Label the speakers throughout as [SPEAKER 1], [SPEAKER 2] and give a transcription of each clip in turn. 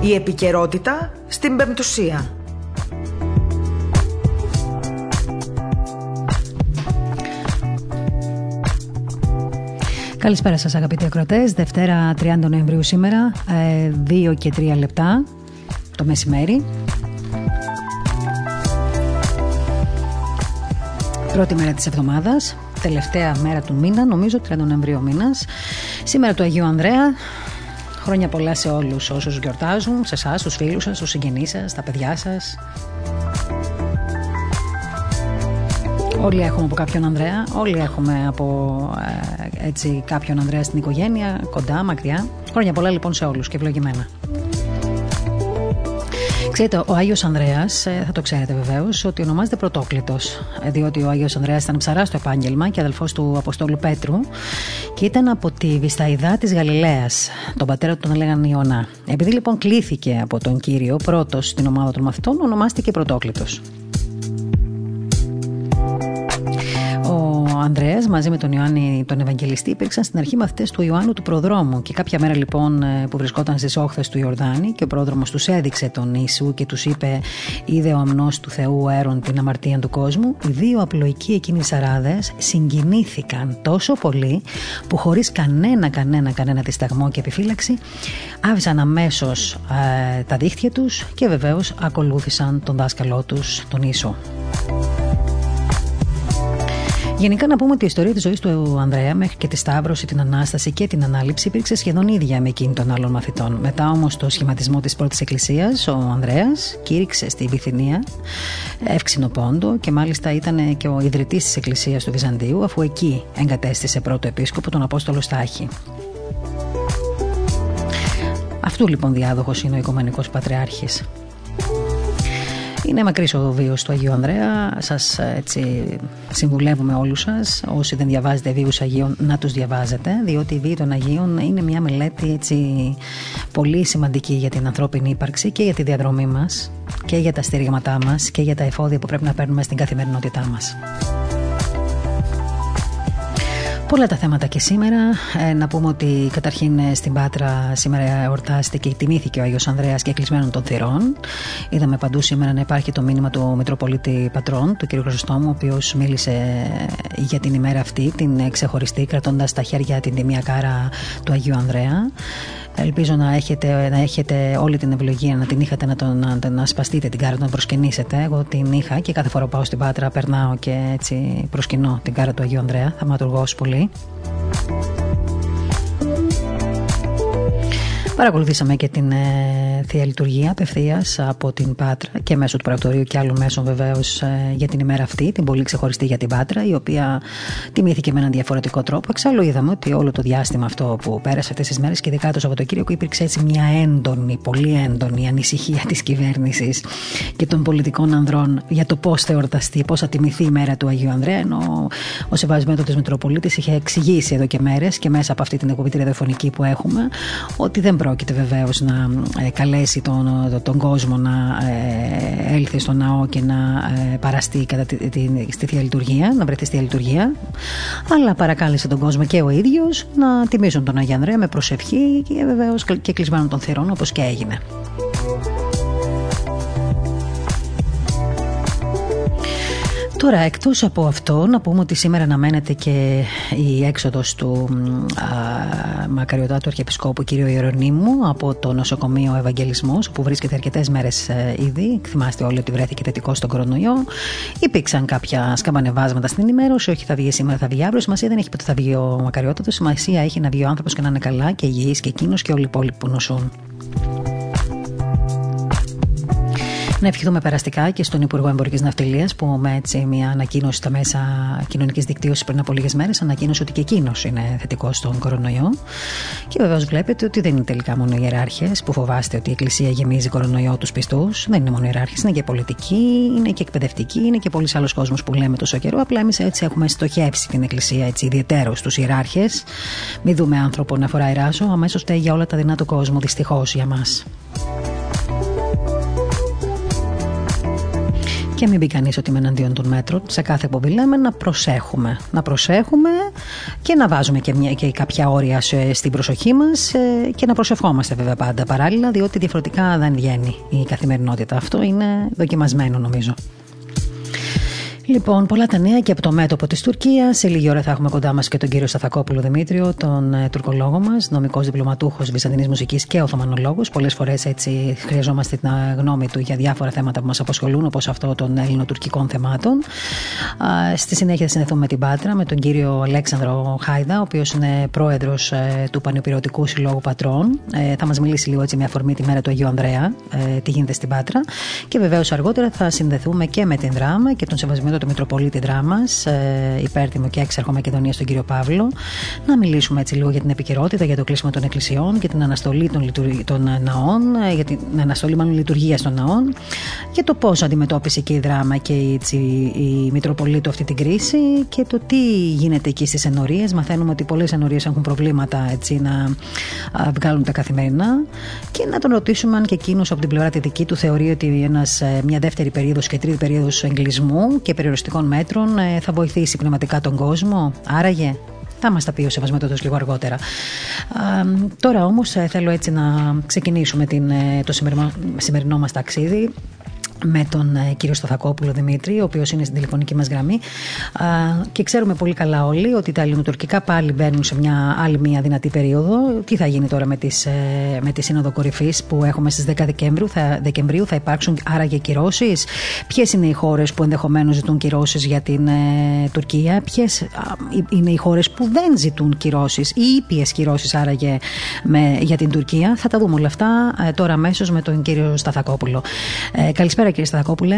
[SPEAKER 1] Η επικαιρότητα στην πεμπτουσία.
[SPEAKER 2] Καλησπέρα σας αγαπητοί ακροτές, Δευτέρα 30 Νοεμβρίου σήμερα, 2 ε, και 3 λεπτά το μεσημέρι. Πρώτη μέρα της εβδομάδας, τελευταία μέρα του μήνα, νομίζω 30 Νοεμβρίου μήνας. Σήμερα του Αγίου Ανδρέα, χρόνια πολλά σε όλους όσους γιορτάζουν, σε εσάς, τους φίλους σας, τους συγγενείς σας, τα παιδιά σας. Όλοι έχουμε από κάποιον Ανδρέα, όλοι έχουμε από ε, έτσι, κάποιον Ανδρέα στην οικογένεια, κοντά, μακριά. Χρόνια πολλά λοιπόν σε όλους και ευλογημένα. Ξέρετε, ο Άγιος Ανδρέας, ε, θα το ξέρετε βεβαίως, ότι ονομάζεται Πρωτόκλητος. Ε, διότι ο Άγιος Ανδρέας ήταν ψαράς στο επάγγελμα και αδελφός του Αποστόλου Πέτρου και ήταν από τη Βισταϊδά της Γαλιλαίας. Τον πατέρα του τον λέγανε Ιωνά. Επειδή λοιπόν κλήθηκε από τον κύριο πρώτος στην ομάδα των μαθητών, ονομάστηκε Πρωτόκλητος. Ανδρέας μαζί με τον Ιωάννη τον Ευαγγελιστή υπήρξαν στην αρχή μαθητές του Ιωάννου του Προδρόμου. Και κάποια μέρα λοιπόν ε, που βρισκόταν στις όχθες του Ιορδάνη και ο πρόδρομος τους έδειξε τον Ιησού και τους είπε: Είδε ο αμνός του Θεού αέρον την αμαρτία του κόσμου. Οι δύο απλοϊκοί εκείνοι σαράδες συγκινήθηκαν τόσο πολύ που χωρίς κανένα, κανένα, κανένα δισταγμό και επιφύλαξη άφησαν αμέσως ε, τα δίχτυα τους και βεβαίως ακολούθησαν τον δάσκαλό τους, τον Ιησού. Γενικά να πούμε ότι η ιστορία της ζωής του Ανδρέα μέχρι και τη Σταύρωση, την Ανάσταση και την Ανάληψη υπήρξε σχεδόν ίδια με εκείνη των άλλων μαθητών. Μετά όμως το σχηματισμό της πρώτης Εκκλησίας, ο Ανδρέας κήρυξε στη Βυθινία εύξηνο πόντο και μάλιστα ήταν και ο ιδρυτής της Εκκλησίας του Βυζαντίου, αφού εκεί εγκατέστησε πρώτο επίσκοπο τον Απόστολο Στάχη. Αυτού λοιπόν διάδοχος είναι ο Οικομενικό Πατριάρχης. Είναι μακρύς ο βίος του Αγίου Ανδρέα. Σας έτσι συμβουλεύουμε όλους σας, όσοι δεν διαβάζετε βίους Αγίων, να τους διαβάζετε, διότι η βίη των Αγίων είναι μια μελέτη έτσι πολύ σημαντική για την ανθρώπινη ύπαρξη και για τη διαδρομή μας και για τα στηρίγματά μας και για τα εφόδια που πρέπει να παίρνουμε στην καθημερινότητά μας. Πολλά τα θέματα και σήμερα. Ε, να πούμε ότι καταρχήν ε, στην Πάτρα σήμερα εορτάστηκε και τιμήθηκε ο Άγιος Ανδρέας και κλεισμένων των θυρών. Είδαμε παντού σήμερα να υπάρχει το μήνυμα του Μητροπολίτη Πατρών, του κ. Χρυσοστόμου, ο οποίος μίλησε ε, για την ημέρα αυτή, την ξεχωριστή, κρατώντας στα χέρια την τιμία κάρα του Αγίου Ανδρέα. Ελπίζω να έχετε, να έχετε όλη την ευλογία, να την είχατε να, τον, να, να σπαστείτε την κάρα, να τον προσκυνήσετε. Εγώ την είχα και κάθε φορά που πάω στην Πάτρα περνάω και έτσι προσκυνώ την κάρα του Αγίου Ανδρέα. Θα ματουργώσω πολύ. Παρακολουθήσαμε και την ε, Θεία Λειτουργία απευθείας από την Πάτρα και μέσω του Πρακτορείου και άλλων μέσων βεβαίως ε, για την ημέρα αυτή, την πολύ ξεχωριστή για την Πάτρα, η οποία τιμήθηκε με έναν διαφορετικό τρόπο. Εξάλλου είδαμε ότι όλο το διάστημα αυτό που πέρασε αυτές τις μέρες και ειδικά το Σαββατοκύριακο υπήρξε έτσι μια έντονη, πολύ έντονη ανησυχία της κυβέρνησης και των πολιτικών ανδρών για το πώς θα εορταστεί, πώς θα τιμηθεί η μέρα του Αγίου Ανδρέα. Ενώ ο Σεβασμένο τη Μητροπολίτης είχε εξηγήσει εδώ και μέρες και μέσα από αυτή την εκπομπή ραδιοφωνική που έχουμε ότι δεν πρόκειται βεβαίως να ε, καλέσει τον, τον κόσμο να ε, έλθει στο ναό και να ε, παραστεί κατά τη, τη, στη Θεία Λειτουργία, να βρεθεί στη Θεία Λειτουργία, αλλά παρακάλεσε τον κόσμο και ο ίδιος να τιμήσουν τον Αγία Ανδρέα με προσευχή και βεβαίως και κλεισμένο των θυρών όπως και έγινε. Τώρα, εκτός από αυτό, να πούμε ότι σήμερα αναμένεται και η έξοδος του α, μακαριωτάτου Αρχιεπισκόπου κ. Ιερονίμου από το νοσοκομείο Ευαγγελισμός, που βρίσκεται αρκετές μέρες ε, ήδη. Θυμάστε όλοι ότι βρέθηκε θετικό στον κορονοϊό. Υπήρξαν κάποια σκαμπανεβάσματα στην ενημέρωση. Όχι, θα βγει σήμερα, θα βγει αύριο. Σημασία δεν έχει ποτέ θα βγει ο μακαριότατος. Σημασία έχει να βγει ο άνθρωπος και να είναι καλά και υγιής και εκείνος και όλοι οι υπόλοιποι που νοσούν. Να ευχηθούμε περαστικά και στον Υπουργό Εμπορικής Ναυτιλίας, που με έτσι μια ανακοίνωση στα μέσα κοινωνικής δικτύωσης πριν από λίγες μέρες ανακοίνωσε ότι και εκείνος είναι θετικός στον κορονοϊό. Και βεβαίως βλέπετε ότι δεν είναι τελικά μόνο οι ιεράρχες που φοβάστε ότι η Εκκλησία γεμίζει κορονοϊό τους πιστούς. Δεν είναι μόνο οι ιεράρχες, είναι και πολιτικοί, είναι και εκπαιδευτικοί, είναι και πολλοί άλλος κόσμος που λέμε τόσο καιρό. Απλά εμείς έτσι έχουμε στοχεύσει την Εκκλησία έτσι ιδιαίτερο στου ιεράρχες. Μην δούμε άνθρωπο να φοράει ράσο, αμέσως φταίει για όλα τα δεινά του κόσμου, δυστυχώς για μας. Και μην πει κανείς ότι είμαι εναντίον των μέτρων. Σε κάθε εκπομπή λέμε να προσέχουμε. Να προσέχουμε και να βάζουμε και, μια, και κάποια όρια στην προσοχή μας ε, και να προσευχόμαστε βέβαια πάντα παράλληλα, διότι διαφορετικά δεν βγαίνει η καθημερινότητα. Αυτό είναι δοκιμασμένο νομίζω. Λοιπόν, πολλά τα νέα και από το μέτωπο της Τουρκίας. Σε λίγη ώρα θα έχουμε κοντά μας και τον κύριο Σταθακόπουλο Δημήτριο, τον ε, τουρκολόγο μας, νομικός διπλωματούχος βυζαντινής μουσικής και οθωμανολόγος. Πολλές φορές έτσι χρειαζόμαστε την ε, γνώμη του για διάφορα θέματα που μας απασχολούν, όπως αυτό των ελληνοτουρκικών θεμάτων. Στη συνέχεια θα συνδεθούμε με την Πάτρα, με τον κύριο Αλέξανδρο Χάιδα, ο οποίος είναι πρόεδρος ε, του Πανεπιρωτικού Συλλόγου Πατρών. Ε, θα μας μιλήσει λίγο έτσι με αφορμή τη μέρα του Αγίου Ανδρέα, ε, τι γίνεται στην Πάτρα. Και βεβαίως αργότερα θα συνδεθούμε και με την Δράμα και τον σεβασμό του Μητροπολίτη Δράμας, ε, υπέρτιμο και έξαρχο Μακεδονίας, τον κύριο Παύλο, να μιλήσουμε έτσι λίγο για την επικαιρότητα, για το κλείσιμο των εκκλησιών, για την αναστολή των, των ναών, ε, για την αναστολή μάλλον λειτουργίας των ναών, για το πώς αντιμετώπισε και η Δράμα και η, έτσι, η Μητροπολίτου αυτή την κρίση και το τι γίνεται εκεί στις ενορίες. Μαθαίνουμε ότι πολλές ενορίες έχουν προβλήματα έτσι, να βγάλουν τα καθημερινά και να τον ρωτήσουμε αν και εκείνος από την πλευρά τη δική του θεωρεί ότι ένας, ε, μια δεύτερη περίοδος και τρίτη περίοδος εγκλισμού και περιοριστικών μέτρων ε, θα βοηθήσει πνευματικά τον κόσμο. Άραγε θα μας τα πει ο Σεβασμέτοδο λίγο αργότερα. τώρα όμως ε, θέλω έτσι να ξεκινήσουμε την, το σημερινό, σημερινό μας ταξίδι με τον ε, κύριο Σταθακόπουλο Δημήτρη, ο οποίος είναι στην τηλεφωνική μας γραμμή. Και ξέρουμε πολύ καλά όλοι ότι τα ελληνοτουρκικά πάλι μπαίνουν σε μια άλλη μια δυνατή περίοδο. Τι θα γίνει τώρα με, τις, ε, με τη Σύνοδο Κορυφής που έχουμε στις 10 Δεκεμβρίου, θα, Δεκεμβρίου, θα υπάρξουν άραγε κυρώσεις; Ποιες είναι οι χώρες που ενδεχομένως ζητούν κυρώσεις για την ε, Τουρκία, ποιες είναι οι χώρες που δεν ζητούν κυρώσεις ή ήπιες κυρώσεις άραγε με, για την Τουρκία; Θα τα δούμε όλα αυτά ε, τώρα αμέσως με τον κύριο Σταθακόπουλο. Ε, καλησπέρα κύριε Σταθακόπουλε.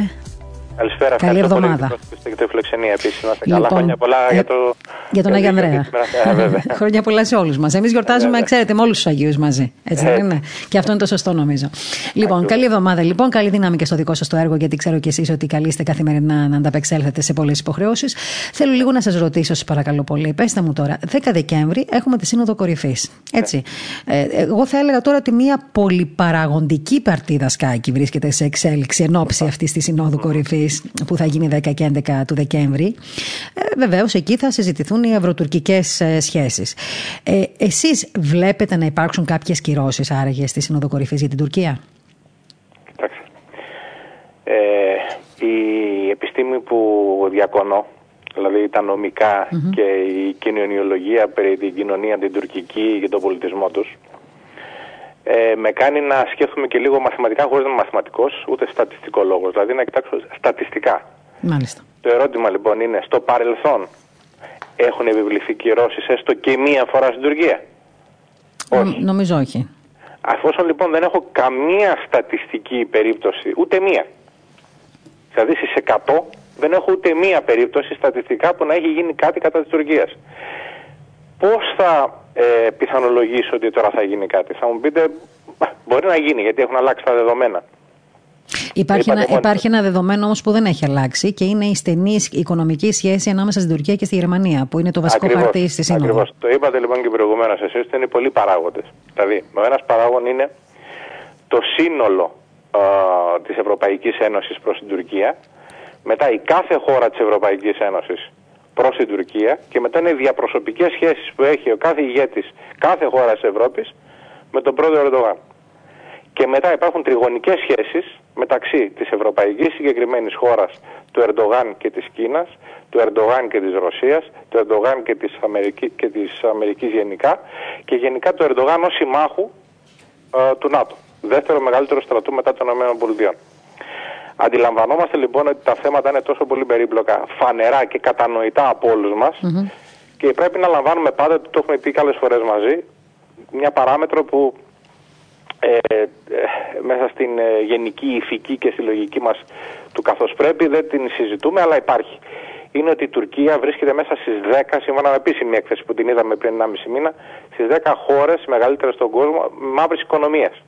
[SPEAKER 3] Καλησπέρα.
[SPEAKER 2] Καλή εβδομάδα.
[SPEAKER 3] Και το φιλοξενία επίσης. Λοιπόν, καλά χρόνια πολλά ε, για, το...
[SPEAKER 2] για τον Άγιο Ανδρέα.
[SPEAKER 3] Ε,
[SPEAKER 2] χρόνια πολλά σε όλους μας. Εμείς γιορτάζουμε, ε, ξέρετε, με όλους τους Αγίους μαζί. Έτσι δεν είναι; Και αυτό είναι το σωστό νομίζω. Λοιπόν, καλή εβδομάδα λοιπόν. Καλή δύναμη και στο δικό σας το έργο, γιατί ξέρω κι εσείς ότι καλείστε καθημερινά να ανταπεξέλθετε σε πολλές υποχρεώσεις. Θέλω λίγο να σας ρωτήσω, σας παρακαλώ πολύ. Πετε μου τώρα, 10 Δεκέμβρη έχουμε τη Σύνοδο Κορυφής. Έτσι. Ε, εγώ θα έλεγα τώρα ότι μια πολυπαραγοντική παρτίδα σκάκι βρίσκεται σε εξέλιξη εν ώψη αυτής της Συνόδου Κορυφής που θα γίνει 10 και 11 του Δεκέμβρη. Ε, Βεβαίως εκεί θα συζητηθούν οι ευρωτουρκικές ε, σχέσεις. Ε, Εσείς βλέπετε να υπάρξουν κάποιες κυρώσεις άραγε στη Σύνοδο Κορυφής για την Τουρκία;
[SPEAKER 3] Κοιτάξτε. Ε, η επιστήμη που διακονώ, δηλαδή τα νομικα και η κοινωνιολογία περί την κοινωνία την τουρκική και τον πολιτισμό τους, ε, με κάνει να σκέφτομαι και λίγο μαθηματικά χωρίς να είμαι μαθηματικός, ούτε στατιστικό λόγος, δηλαδή να κοιτάξω στατιστικά.
[SPEAKER 2] Μάλιστα.
[SPEAKER 3] Το ερώτημα λοιπόν είναι, στο παρελθόν έχουν επιβληθεί κυρώσεις έστω και μία φορά στην Τουρκία;
[SPEAKER 2] Όχι. Νομίζω όχι.
[SPEAKER 3] Αφόσον λοιπόν δεν έχω καμία στατιστική περίπτωση, ούτε μία. Δηλαδή στις 100 δεν έχω ούτε μία περίπτωση στατιστικά που να έχει γίνει κάτι κατά της Τουρκίας. Πώς θα ε, πιθανολογήσω ότι τώρα θα γίνει κάτι. Θα μου πείτε, μπορεί να γίνει γιατί έχουν αλλάξει τα δεδομένα.
[SPEAKER 2] Υπάρχει ένα, υπάρχει ένα δεδομένο όμως που δεν έχει αλλάξει και είναι η στενή οικονομική σχέση ανάμεσα στην Τουρκία και στη Γερμανία, που είναι το βασικό ακριβώς, χαρτί στη Σύνοδο.
[SPEAKER 3] Ακριβώς. Το είπατε λοιπόν και προηγουμένως εσείς ότι είναι πολλοί παράγοντες. Δηλαδή, ο ένας παράγον είναι το σύνολο της Ευρωπαϊκής Ένωσης προς την Τουρκία. Μετά η κάθε χώρα της Ευρωπαϊκής Ένωσης προς την Τουρκία και μετά είναι οι διαπροσωπικές σχέσεις που έχει ο κάθε ηγέτης κάθε χώρας της Ευρώπης με τον πρόεδρο Ερντογάν. Και μετά υπάρχουν τριγωνικές σχέσεις μεταξύ της ευρωπαϊκής συγκεκριμένης χώρας του Ερντογάν και της Κίνας, του Ερντογάν και της Ρωσίας, του Ερντογάν και της, Αμερική, και της Αμερικής γενικά και γενικά του Ερντογάν ως συμμάχου ε, του ΝΑΤΟ. Δεύτερο μεγαλύτερο στρατού μετά των ΗΠΑ. Αντιλαμβανόμαστε λοιπόν ότι τα θέματα είναι τόσο πολύ περίπλοκα, φανερά και κατανοητά από όλους μας και πρέπει να λαμβάνουμε πάντα, το έχουμε πει καλέ φορές μαζί, μια παράμετρο που ε, ε, μέσα στην ε, γενική ηθική και στη λογική μας του καθώς πρέπει δεν την συζητούμε αλλά υπάρχει. Είναι ότι η Τουρκία βρίσκεται μέσα στις 10, σύμφωνα με επίσημη έκθεση που την είδαμε πριν 1,5 μήνα, στις 10 χώρες μεγαλύτερες στον κόσμο μαύρης οικονομίας.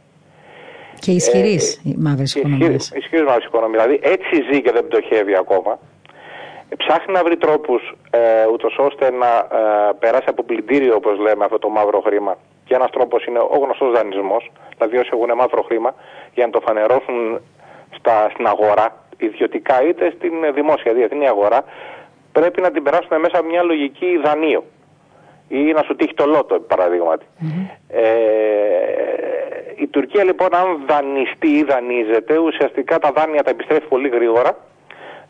[SPEAKER 2] Και ισχυρής ε, η μαύρη οικονομία.
[SPEAKER 3] Ισχυρής μαύρη οικονομία. Δηλαδή έτσι ζει και δεν πτωχεύει ακόμα. Ψάχνει να βρει τρόπους ε, ούτως ώστε να ε, περάσει από πλυντήριο, όπως λέμε, αυτό το μαύρο χρήμα. Και ένας τρόπος είναι ο γνωστός δανεισμός. Δηλαδή, όσοι έχουν μαύρο χρήμα, για να το φανερώσουν στα, στην αγορά, ιδιωτικά είτε στην δημόσια διεθνή αγορά, πρέπει να την περάσουμε μέσα από μια λογική δανείου ή να σου τύχει το λότο, παραδείγματι. Ε, η Τουρκία λοιπόν αν δανειστεί ή δανείζεται, ουσιαστικά τα δάνεια τα επιστρέφει πολύ γρήγορα,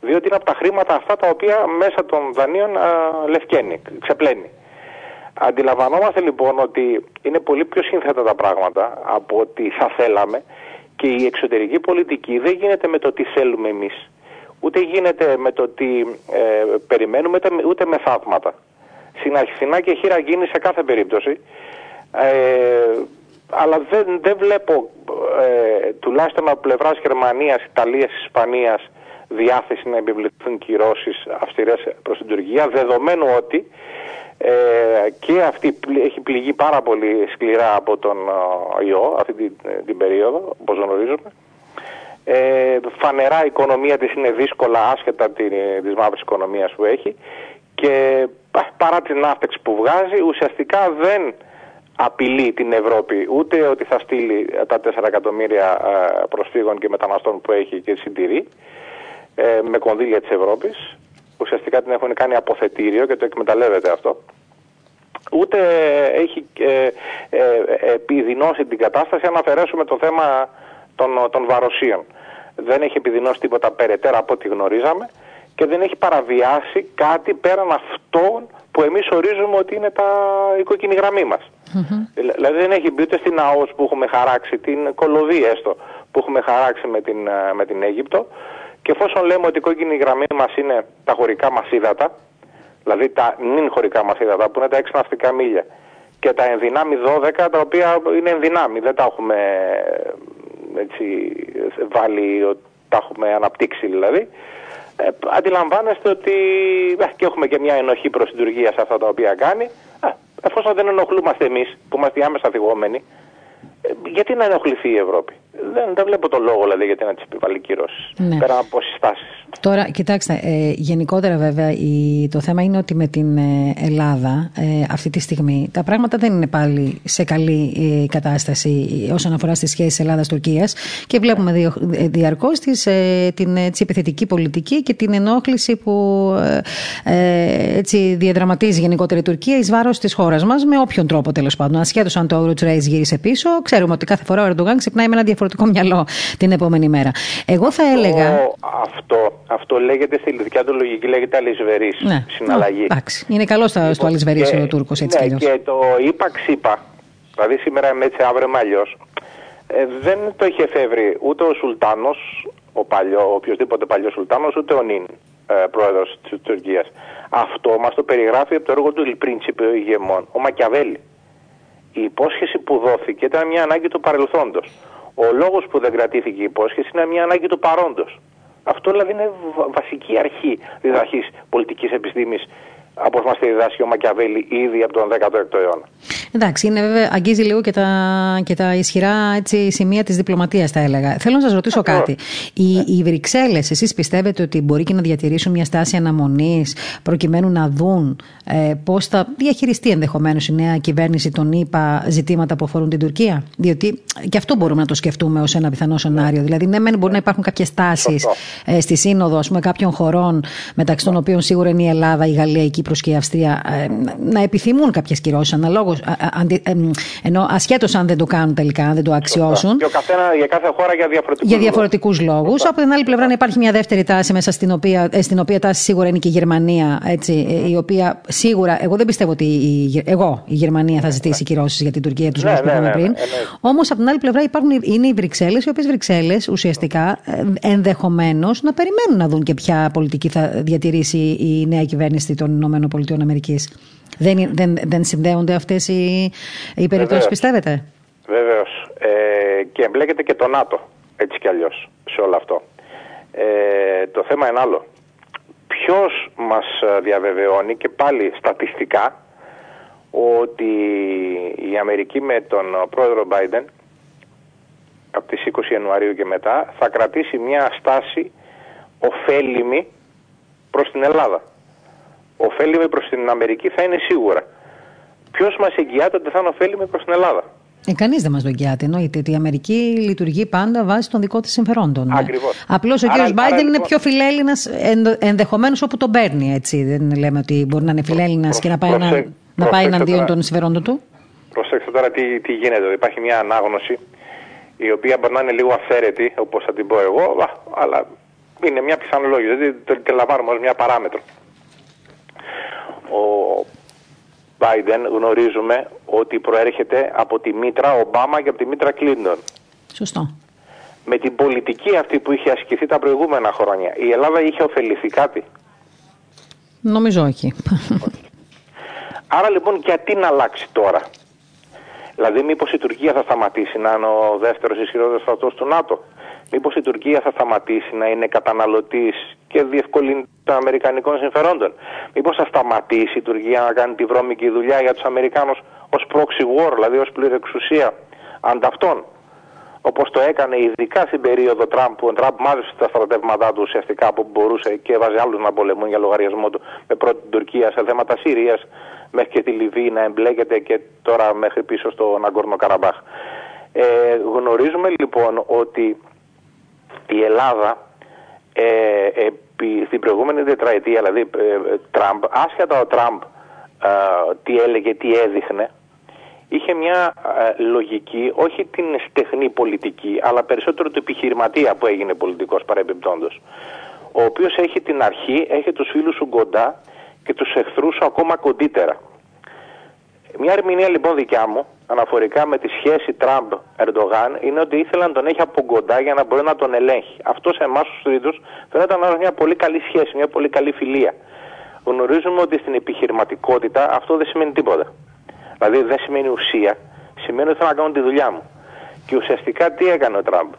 [SPEAKER 3] διότι είναι από τα χρήματα αυτά τα οποία μέσα των δανείων α, λευκαίνει, ξεπλένει. Αντιλαμβανόμαστε λοιπόν ότι είναι πολύ πιο σύνθετα τα πράγματα από ό,τι θα θέλαμε και η εξωτερική πολιτική δεν γίνεται με το τι θέλουμε εμείς. Ούτε γίνεται με το τι ε, περιμένουμε, ούτε με θαύματα. Συναχθηνά και χείρα γίνει σε κάθε περίπτωση. Ε, αλλά δεν, δεν βλέπω ε, τουλάχιστον από πλευράς Γερμανίας, Ιταλίας, Ισπανίας διάθεση να επιβληθούν κυρώσεις αυστηρές προς την Τουρκία δεδομένου ότι ε, και αυτή έχει πληγεί πάρα πολύ σκληρά από τον ε, ιό αυτή την, την περίοδο όπως γνωρίζουμε ε, φανερά η οικονομία της είναι δύσκολα άσχετα την, της μαύρης οικονομίας που έχει και παρά την άφτεξη που βγάζει ουσιαστικά δεν απειλεί την Ευρώπη ούτε ότι θα στείλει τα 4 εκατομμύρια ε, προσφύγων και μεταναστών που έχει και συντηρεί ε, με κονδύλια της Ευρώπης. Ουσιαστικά την έχουν κάνει αποθετήριο και το εκμεταλλεύεται αυτό. Ούτε έχει ε, ε, επιδεινώσει την κατάσταση αν αφαιρέσουμε το θέμα των, των βαροσίων. Δεν έχει επιδεινώσει τίποτα περαιτέρω από ό,τι γνωρίζαμε και δεν έχει παραβιάσει κάτι πέραν αυτών που εμείς ορίζουμε ότι είναι τα, η κόκκινη γραμμή μας. Δηλαδή δεν έχει μπει ούτε στην ΑΟΣ που έχουμε χαράξει, την κολοδία έστω που έχουμε χαράξει με την, ε, με την Αίγυπτο και εφόσον λέμε ότι η κόκκινη γραμμή μας είναι τα χωρικά μας ύδατα, δηλαδή τα νυν χωρικά μας ύδατα που είναι τα 6 ναυτικά μίλια και τα ενδυνάμει 12 τα οποία είναι ενδυνάμει, δεν τα έχουμε έτσι, βάλει, τα έχουμε αναπτύξει δηλαδή, ε, αντιλαμβάνεστε ότι ε, και έχουμε και μια ενοχή προς την Τουρκία σε αυτά τα οποία κάνει, ε, εφόσον δεν ενοχλούμαστε εμείς που είμαστε άμεσα θυγόμενοι, ε, γιατί να ενοχληθεί η Ευρώπη; Δεν, δεν βλέπω το λόγο δηλαδή γιατί να τις επιβάλλει κυρώσεις. Ναι. Πέρα από συστάσεις.
[SPEAKER 2] Τώρα, κοιτάξτε, ε, γενικότερα βέβαια η, το θέμα είναι ότι με την ε, Ελλάδα ε, αυτή τη στιγμή τα πράγματα δεν είναι πάλι σε καλή ε, κατάσταση όσον αφορά στις σχέσεις Ελλάδα-Τουρκία και βλέπουμε δια, διαρκώς την έτσι, επιθετική πολιτική και την ενόχληση που έτσι, διαδραματίζει γενικότερα η Τουρκία εις βάρος της χώρας μας με όποιον τρόπο τέλος πάντων. Ασχέτως αν το Euro γύρισε πίσω, ξέρουμε ότι κάθε φορά ο Ερντογάν ξυπνάει με ένα διαφορετικό μυαλό την επόμενη μέρα. Εγώ θα έλεγα.
[SPEAKER 3] Αυτό, αυτό λέγεται στη δικιά του λογική, λέγεται αλυσβερής ναι. συναλλαγή.
[SPEAKER 2] εντάξει. Είναι καλό στο, λοιπόν, αλυσβερής ο Τούρκος έτσι
[SPEAKER 3] ναι, Και το είπα ξύπα, δηλαδή σήμερα είμαι έτσι, αύριο είμαι αλλιώς. Ε, δεν το είχε εφεύρει ούτε ο Σουλτάνος, ο παλιό, ο οποιοδήποτε παλιός Σουλτάνος, ούτε ο Νίν, ε, πρόεδρος της Τουρκίας. Αυτό μας το περιγράφει από το έργο του Λιπρίντσιπε ο ηγεμόν, ο Μακιαβέλη η υπόσχεση που δόθηκε ήταν μια ανάγκη του παρελθόντος. Ο λόγος που δεν κρατήθηκε η υπόσχεση είναι μια ανάγκη του παρόντος. Αυτό δηλαδή είναι βασική αρχή διδαχής πολιτικής επιστήμης όπω μα τη διδάσκει ο Μακιαβέλη ήδη από τον 16ο αιώνα.
[SPEAKER 2] Εντάξει, είναι βέβαια, αγγίζει λίγο και τα, και τα ισχυρά έτσι, σημεία της διπλωματίας, θα έλεγα. Θέλω να σας ρωτήσω κάτι. Οι, ναι. οι Βρυξέλλες, εσείς πιστεύετε ότι μπορεί και να διατηρήσουν μια στάση αναμονής προκειμένου να δουν ε, πώς θα διαχειριστεί ενδεχομένως η νέα κυβέρνηση των ΗΠΑ ζητήματα που αφορούν την Τουρκία; Διότι και αυτό μπορούμε να το σκεφτούμε ως ένα πιθανό σενάριο. Ναι. Δηλαδή, ναι, μεν μπορεί να υπάρχουν κάποιες τάσεις ε, στη σύνοδο ας πούμε, κάποιων χωρών, μεταξύ των οποίων σίγουρα είναι η Ελλάδα, η Γαλλία, η Κύπρος και η Αυστρία, ε, να επιθυμούν κάποιες κυρώσεις αναλόγως. Ε, ενώ ασχέτως αν δεν το κάνουν τελικά, αν δεν το αξιώσουν.
[SPEAKER 3] Και ο καθένα για κάθε χώρα για διαφορετικούς
[SPEAKER 2] Για διαφορετικούς λόγους. Από την άλλη πλευρά να υπάρχει μια δεύτερη τάση μέσα στην οποία, ε, στην οποία τάση σίγουρα είναι και η Γερμανία. Έτσι, η οποία σίγουρα, εγώ δεν πιστεύω ότι η, εγώ, η Γερμανία θα ζητήσει κυρώσεις για την Τουρκία, τους ναι, λόγους που ναι, είπαμε ναι, πριν. Όμως από την άλλη πλευρά υπάρχουν, είναι οι Βρυξέλλες, οι οποίες Βρυξέλλες ουσιαστικά ενδεχομένως να περιμένουν να δουν και ποια πολιτική θα διατηρήσει η νέα κυβέρνηση των ΗΠΑ. Δεν, δεν, δεν συνδέονται αυτές οι, οι περιπτώσεις, πιστεύετε;
[SPEAKER 3] Βεβαίως. Ε, και εμπλέκεται και το ΝΑΤΟ, έτσι κι αλλιώς, σε όλο αυτό. Ε, το θέμα είναι άλλο. Ποιος μας διαβεβαιώνει και πάλι στατιστικά ότι η Αμερική με τον πρόεδρο Biden από τις 20 Ιανουαρίου και μετά θα κρατήσει μια στάση ωφέλιμη προς την Ελλάδα ωφέλιμη προς την Αμερική θα είναι σίγουρα. Ποιος μας εγγυάται ότι θα είναι ωφέλιμη προς την Ελλάδα;
[SPEAKER 2] Ε, Κανείς δεν μας δοκιάται. Εννοείται ότι η Αμερική λειτουργεί πάντα βάσει των δικών της συμφερόντων.
[SPEAKER 3] Ακριβώς.
[SPEAKER 2] Απλώς ο κύριος Μπάιντεν είναι λοιπόν- πιο φιλέλληνας ενδεχομένως όπου τον παίρνει. Έτσι. Δεν λέμε ότι μπορεί να είναι φιλέλληνας και να πάει, να, να πάει εναντίον των συμφερόντων του.
[SPEAKER 3] Προσέξτε τώρα τι, τι γίνεται. Υπάρχει μια ανάγνωση η οποία μπορεί να είναι λίγο αφαίρετη, όπως θα την πω εγώ, αλλά είναι μια πιθανολόγηση. Δηλαδή το, το λαμβάνουμε ως μια παράμετρο. Ο Biden γνωρίζουμε ότι προέρχεται από τη μήτρα Ομπάμα και από τη μήτρα Κλίντον.
[SPEAKER 2] Σωστό.
[SPEAKER 3] Με την πολιτική αυτή που είχε ασκηθεί τα προηγούμενα χρόνια, η Ελλάδα είχε ωφεληθεί κάτι;
[SPEAKER 2] Νομίζω όχι.
[SPEAKER 3] Άρα λοιπόν γιατί να αλλάξει τώρα; Δηλαδή μήπως η Τουρκία θα σταματήσει να είναι ο δεύτερος ισχυρότερος στρατός του ΝΑΤΟ; Μήπως η Τουρκία θα σταματήσει να είναι καταναλωτής και διευκολύνει των Αμερικανικών συμφερόντων; Μήπως θα σταματήσει η Τουρκία να κάνει τη βρώμικη δουλειά για τους Αμερικάνους ως proxy war, δηλαδή ως πληρεξουσία ανταυτών; Όπως το έκανε ειδικά στην περίοδο Τραμπ, που ο Τραμπ μάζεψε τα στρατεύματά του ουσιαστικά που μπορούσε και έβαζε άλλους να πολεμούν για λογαριασμό του με πρώτη την Τουρκία σε θέματα Συρίας μέχρι και τη Λιβύη να εμπλέκεται και τώρα μέχρι πίσω στο Ναγκόρνο Καραμπάχ. Ε, γνωρίζουμε λοιπόν ότι η Ελλάδα ε, επί, στην προηγούμενη τετραετία, δηλαδή ε, Τραμπ, άσχετα ο Τραμπ ε, τι έλεγε, τι έδειχνε, είχε μια ε, λογική, όχι την στεχνή πολιτική, αλλά περισσότερο του επιχειρηματία που έγινε πολιτικός παρεμπιπτόντος, ο οποίος έχει την αρχή, έχει τους φίλους σου κοντά και τους εχθρούς σου ακόμα κοντύτερα. Μια ερμηνεία λοιπόν δικιά μου, αναφορικά με τη σχέση Τραμπ-Ερντογάν, είναι ότι ήθελα να τον έχει από κοντά για να μπορεί να τον ελέγχει. Αυτό σε εμάς τους τρίτου φαίνεται να είναι μια πολύ καλή σχέση, μια πολύ καλή φιλία. Γνωρίζουμε ότι στην επιχειρηματικότητα αυτό δεν σημαίνει τίποτα. Δηλαδή δεν σημαίνει ουσία, σημαίνει ότι θέλω να κάνω τη δουλειά μου. Και ουσιαστικά τι έκανε ο Τραμπ;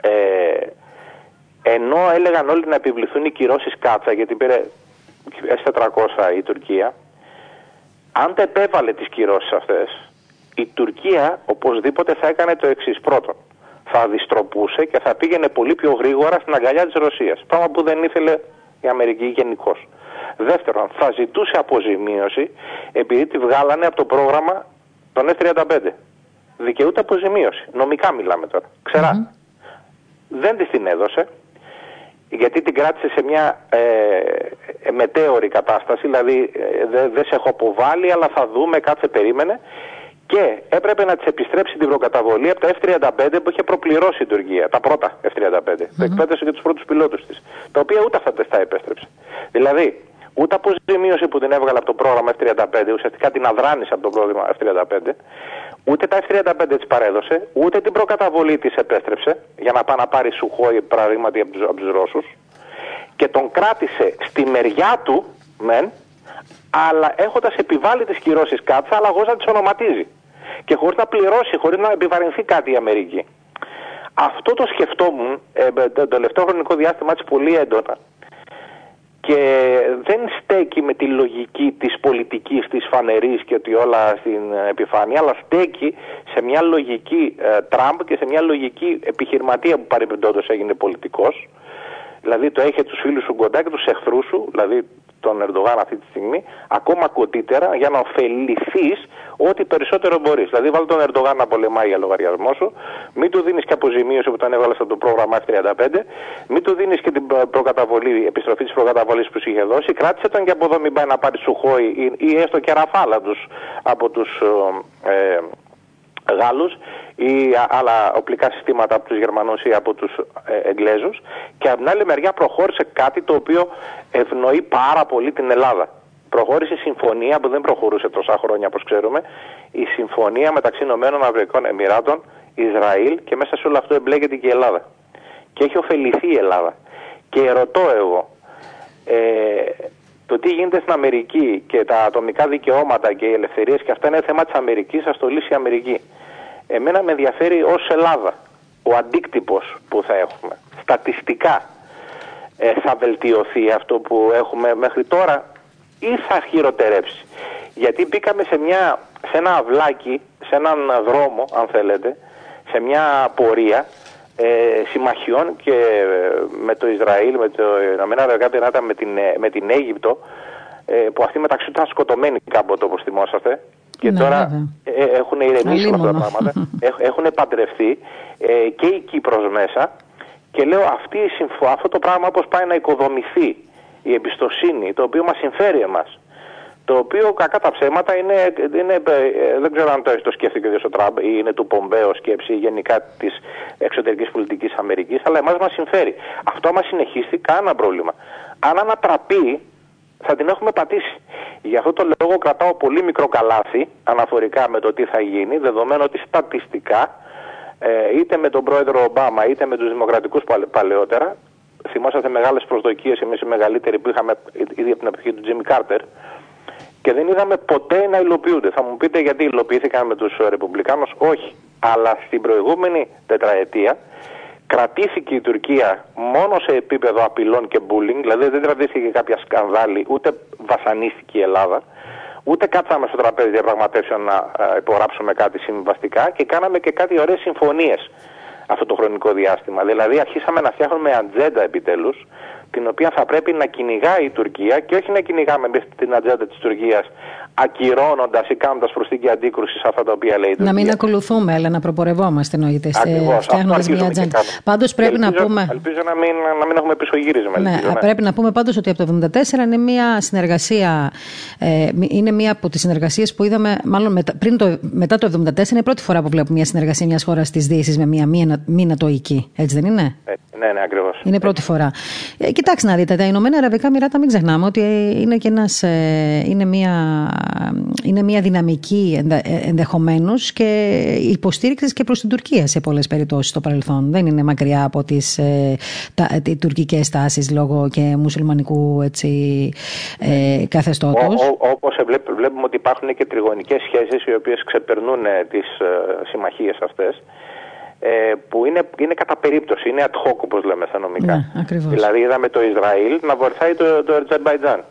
[SPEAKER 3] Ε, ενώ έλεγαν όλοι να επιβληθούν οι κυρώσεις κάτσα, γιατί πήρε S400 η Τουρκία, αν τα επέβαλε τις κυρώσεις αυτές, η Τουρκία οπωσδήποτε θα έκανε το εξής. Πρώτον, θα αντιστροπούσε και θα πήγαινε πολύ πιο γρήγορα στην αγκαλιά της Ρωσίας. Πράγμα που δεν ήθελε η Αμερική γενικώς. Δεύτερον, θα ζητούσε αποζημίωση επειδή τη βγάλανε από το πρόγραμμα των F-35. Δικαιούται αποζημίωση. Νομικά μιλάμε τώρα. Δεν της την έδωσε γιατί την κράτησε σε μια ε, ε μετέωρη κατάσταση, δηλαδή ε, δεν δε σε έχω αποβάλει, αλλά θα δούμε, κάτσε περίμενε. Και έπρεπε να της επιστρέψει την προκαταβολή από τα F-35 που είχε προπληρώσει η Τουρκία, τα πρώτα F-35. Mm-hmm. Εκπαίδευσε και τους πρώτους πιλότους της. Τα οποία ούτε αυτά τα επέστρεψε. Δηλαδή, ούτε αποζημίωση που την έβγαλε από το πρόγραμμα F-35, ουσιαστικά την αδράνησε από το πρόγραμμα F-35, ούτε τα F-35 της παρέδωσε, ούτε την προκαταβολή της επέστρεψε για να πάει να πάρει σουχόη παραδείγματι από τους τους Ρώσους και τον κράτησε στη μεριά του, μεν, αλλά έχοντας επιβάλει τις κυρώσεις κάτσα, αλλά χωρί να τις ονοματίζει. Και χωρίς να πληρώσει, χωρίς να επιβαρυνθεί κάτι η Αμερική. Αυτό το σκεφτόμουν ε, το τελευταίο χρονικό διάστημα έτσι πολύ έντονα και δεν στέκει με τη λογική της πολιτικής της φανερής και ότι όλα στην επιφάνεια, αλλά στέκει σε μια λογική ε, Τραμπ και σε μια λογική επιχειρηματία που παρεμπιπτόντως έγινε πολιτικός. Δηλαδή το έχει τους φίλους σου κοντά και τους εχθρούς σου, δηλαδή τον Ερντογάν αυτή τη στιγμή, ακόμα κοντύτερα για να ωφεληθείς ό,τι περισσότερο μπορείς. Δηλαδή, βάλει τον Ερντογάν να πολεμάει για λογαριασμό σου, μην του δίνεις και αποζημίωση που τον έβαλε από το πρόγραμμα F35, μην του δίνεις και την προκαταβολή, επιστροφή της προκαταβολής που σου είχε δώσει, κράτησε τον και από εδώ μην πάει να πάρει σουχόη ή, ή έστω και ραφάλα τους, από τους ε, Γάλλους ή άλλα οπλικά συστήματα από τους Γερμανούς ή από τους ε, Εγγλέζους και από την άλλη μεριά προχώρησε κάτι το οποίο ευνοεί πάρα πολύ την Ελλάδα. Προχώρησε η συμφωνία που δεν προχωρούσε τόσα χρόνια όπως ξέρουμε, η συμφωνία μεταξύ Ηνωμένων Αυρικών Εμμυράτων, Ισραήλ και μέσα σε όλο αυτό εμπλέκεται και η Ελλάδα. Και έχει ωφεληθεί η Ελλάδα. Και ρωτώ εγώ, ε, το τι γίνεται στην Αμερική και τα ατομικά δικαιώματα και οι ελευθερίες και αυτά είναι θέμα της Αμερικής, ας το λύσει η Αμερική. Εμένα με ενδιαφέρει ως Ελλάδα ο αντίκτυπος που θα έχουμε. Στατιστικά ε, θα βελτιωθεί αυτό που έχουμε μέχρι τώρα ή θα χειροτερέψει. Γιατί μπήκαμε σε, μια, σε ένα αυλάκι, σε έναν δρόμο αν θέλετε, σε μια πορεία ε, συμμαχιών και ε, με το Ισραήλ, με το Ηνωμένα Αραβικά με την, ε, με την Αίγυπτο, ε, που αυτοί μεταξύ τους ήταν σκοτωμένοι κάποτε όπως θυμόσαστε, Και ναι, τώρα ε, έχουν ηρεμήσει με αυτά τα πράγματα. έχουν παντρευτεί ε, και η Κύπρος μέσα και λέω αυτή η συμφω... αυτό το πράγμα όπως πάει να οικοδομηθεί η εμπιστοσύνη, το οποίο μας συμφέρει εμάς. Το οποίο κακά τα ψέματα είναι, είναι ε, δεν ξέρω αν το, το σκέφτηκε ο Τραμπ ή είναι του Πομπέο σκέψη γενικά της εξωτερικής πολιτικής Αμερικής, αλλά εμάς μας συμφέρει. Αυτό μας συνεχίσει κανένα πρόβλημα. Αν ανατραπεί θα την έχουμε πατήσει. Γι' αυτό το λόγο κρατάω πολύ μικρό καλάθι αναφορικά με το τι θα γίνει, δεδομένου ότι στατιστικά ε, είτε με τον πρόεδρο Ομπάμα είτε με τους δημοκρατικούς παλαιότερα, θυμόσαστε μεγάλες προσδοκίες εμείς οι μεγαλύτεροι που είχαμε ήδη από την εποχή του Τζίμι Κάρτερ και δεν είδαμε ποτέ να υλοποιούνται. Θα μου πείτε γιατί υλοποιήθηκαν με τους Ρεπουμπλικάνους. Όχι. Αλλά στην προηγούμενη τετραετία κρατήθηκε η Τουρκία μόνο σε επίπεδο απειλών και bullying, δηλαδή δεν κρατήθηκε κάποια σκανδάλη, ούτε βασανίστηκε η Ελλάδα, ούτε κάτσαμε στο τραπέζι διαπραγματεύσεων να ε, υπογράψουμε κάτι συμβαστικά και κάναμε και κάτι ωραίες συμφωνίες αυτό το χρονικό διάστημα. Δηλαδή αρχίσαμε να φτιάχνουμε ατζέντα επιτέλους, την οποία θα πρέπει να κυνηγάει η Τουρκία και όχι να κυνηγάμε την ατζέντα της Τουρκίας ακυρώνοντας ή κάνοντας προσθήκη αντίκρουσης σε αυτά τα οποία λέει.
[SPEAKER 2] Να μην ακολουθούμε, αλλά να προπορευόμαστε εννοείται. Φτιάχνοντας μια ατζέντα. Πάντως πρέπει
[SPEAKER 3] ελπίζω,
[SPEAKER 2] να πούμε.
[SPEAKER 3] Ελπίζω να μην, να μην έχουμε πισωγύρισμα.
[SPEAKER 2] Ναι,
[SPEAKER 3] ελπίζω,
[SPEAKER 2] ναι. Πρέπει να πούμε πάντως ότι από το 1974 είναι μια συνεργασία. Ε, είναι μια από τις συνεργασίες που είδαμε, μάλλον μετα, πριν το, μετά το 1974, είναι η πρώτη φορά που βλέπουμε μια συνεργασία μιας χώρας της Δύσης με μια μη νατοική. Έτσι δεν είναι;
[SPEAKER 3] Ε, ναι, ναι, ακριβώς.
[SPEAKER 2] Είναι πρώτη φορά. Ε, κοιτάξτε να δείτε, τα Ηνωμένα Αραβικά Μοιράτα μην ξεχνάμε ότι είναι και ένας, ε, είναι μια είναι μια δυναμική ενδεχομένως και υποστήριξης και προς την Τουρκία σε πολλές περιπτώσεις στο παρελθόν. Δεν είναι μακριά από τις ε, τουρκικές τάσεις λόγω και μουσουλμανικού έτσι, ε, καθεστώτος.
[SPEAKER 3] Όπως βλέπουμε ότι υπάρχουν και τριγωνικές σχέσεις οι οποίες ξεπερνούν ε, τις ε, συμμαχίες αυτές. Ε, που είναι, είναι κατά περίπτωση, είναι ad hoc όπως λέμε στα νομικά.
[SPEAKER 2] Ναι,
[SPEAKER 3] δηλαδή είδαμε το Ισραήλ να βοηθάει το, το Αζερμπαϊτζάν.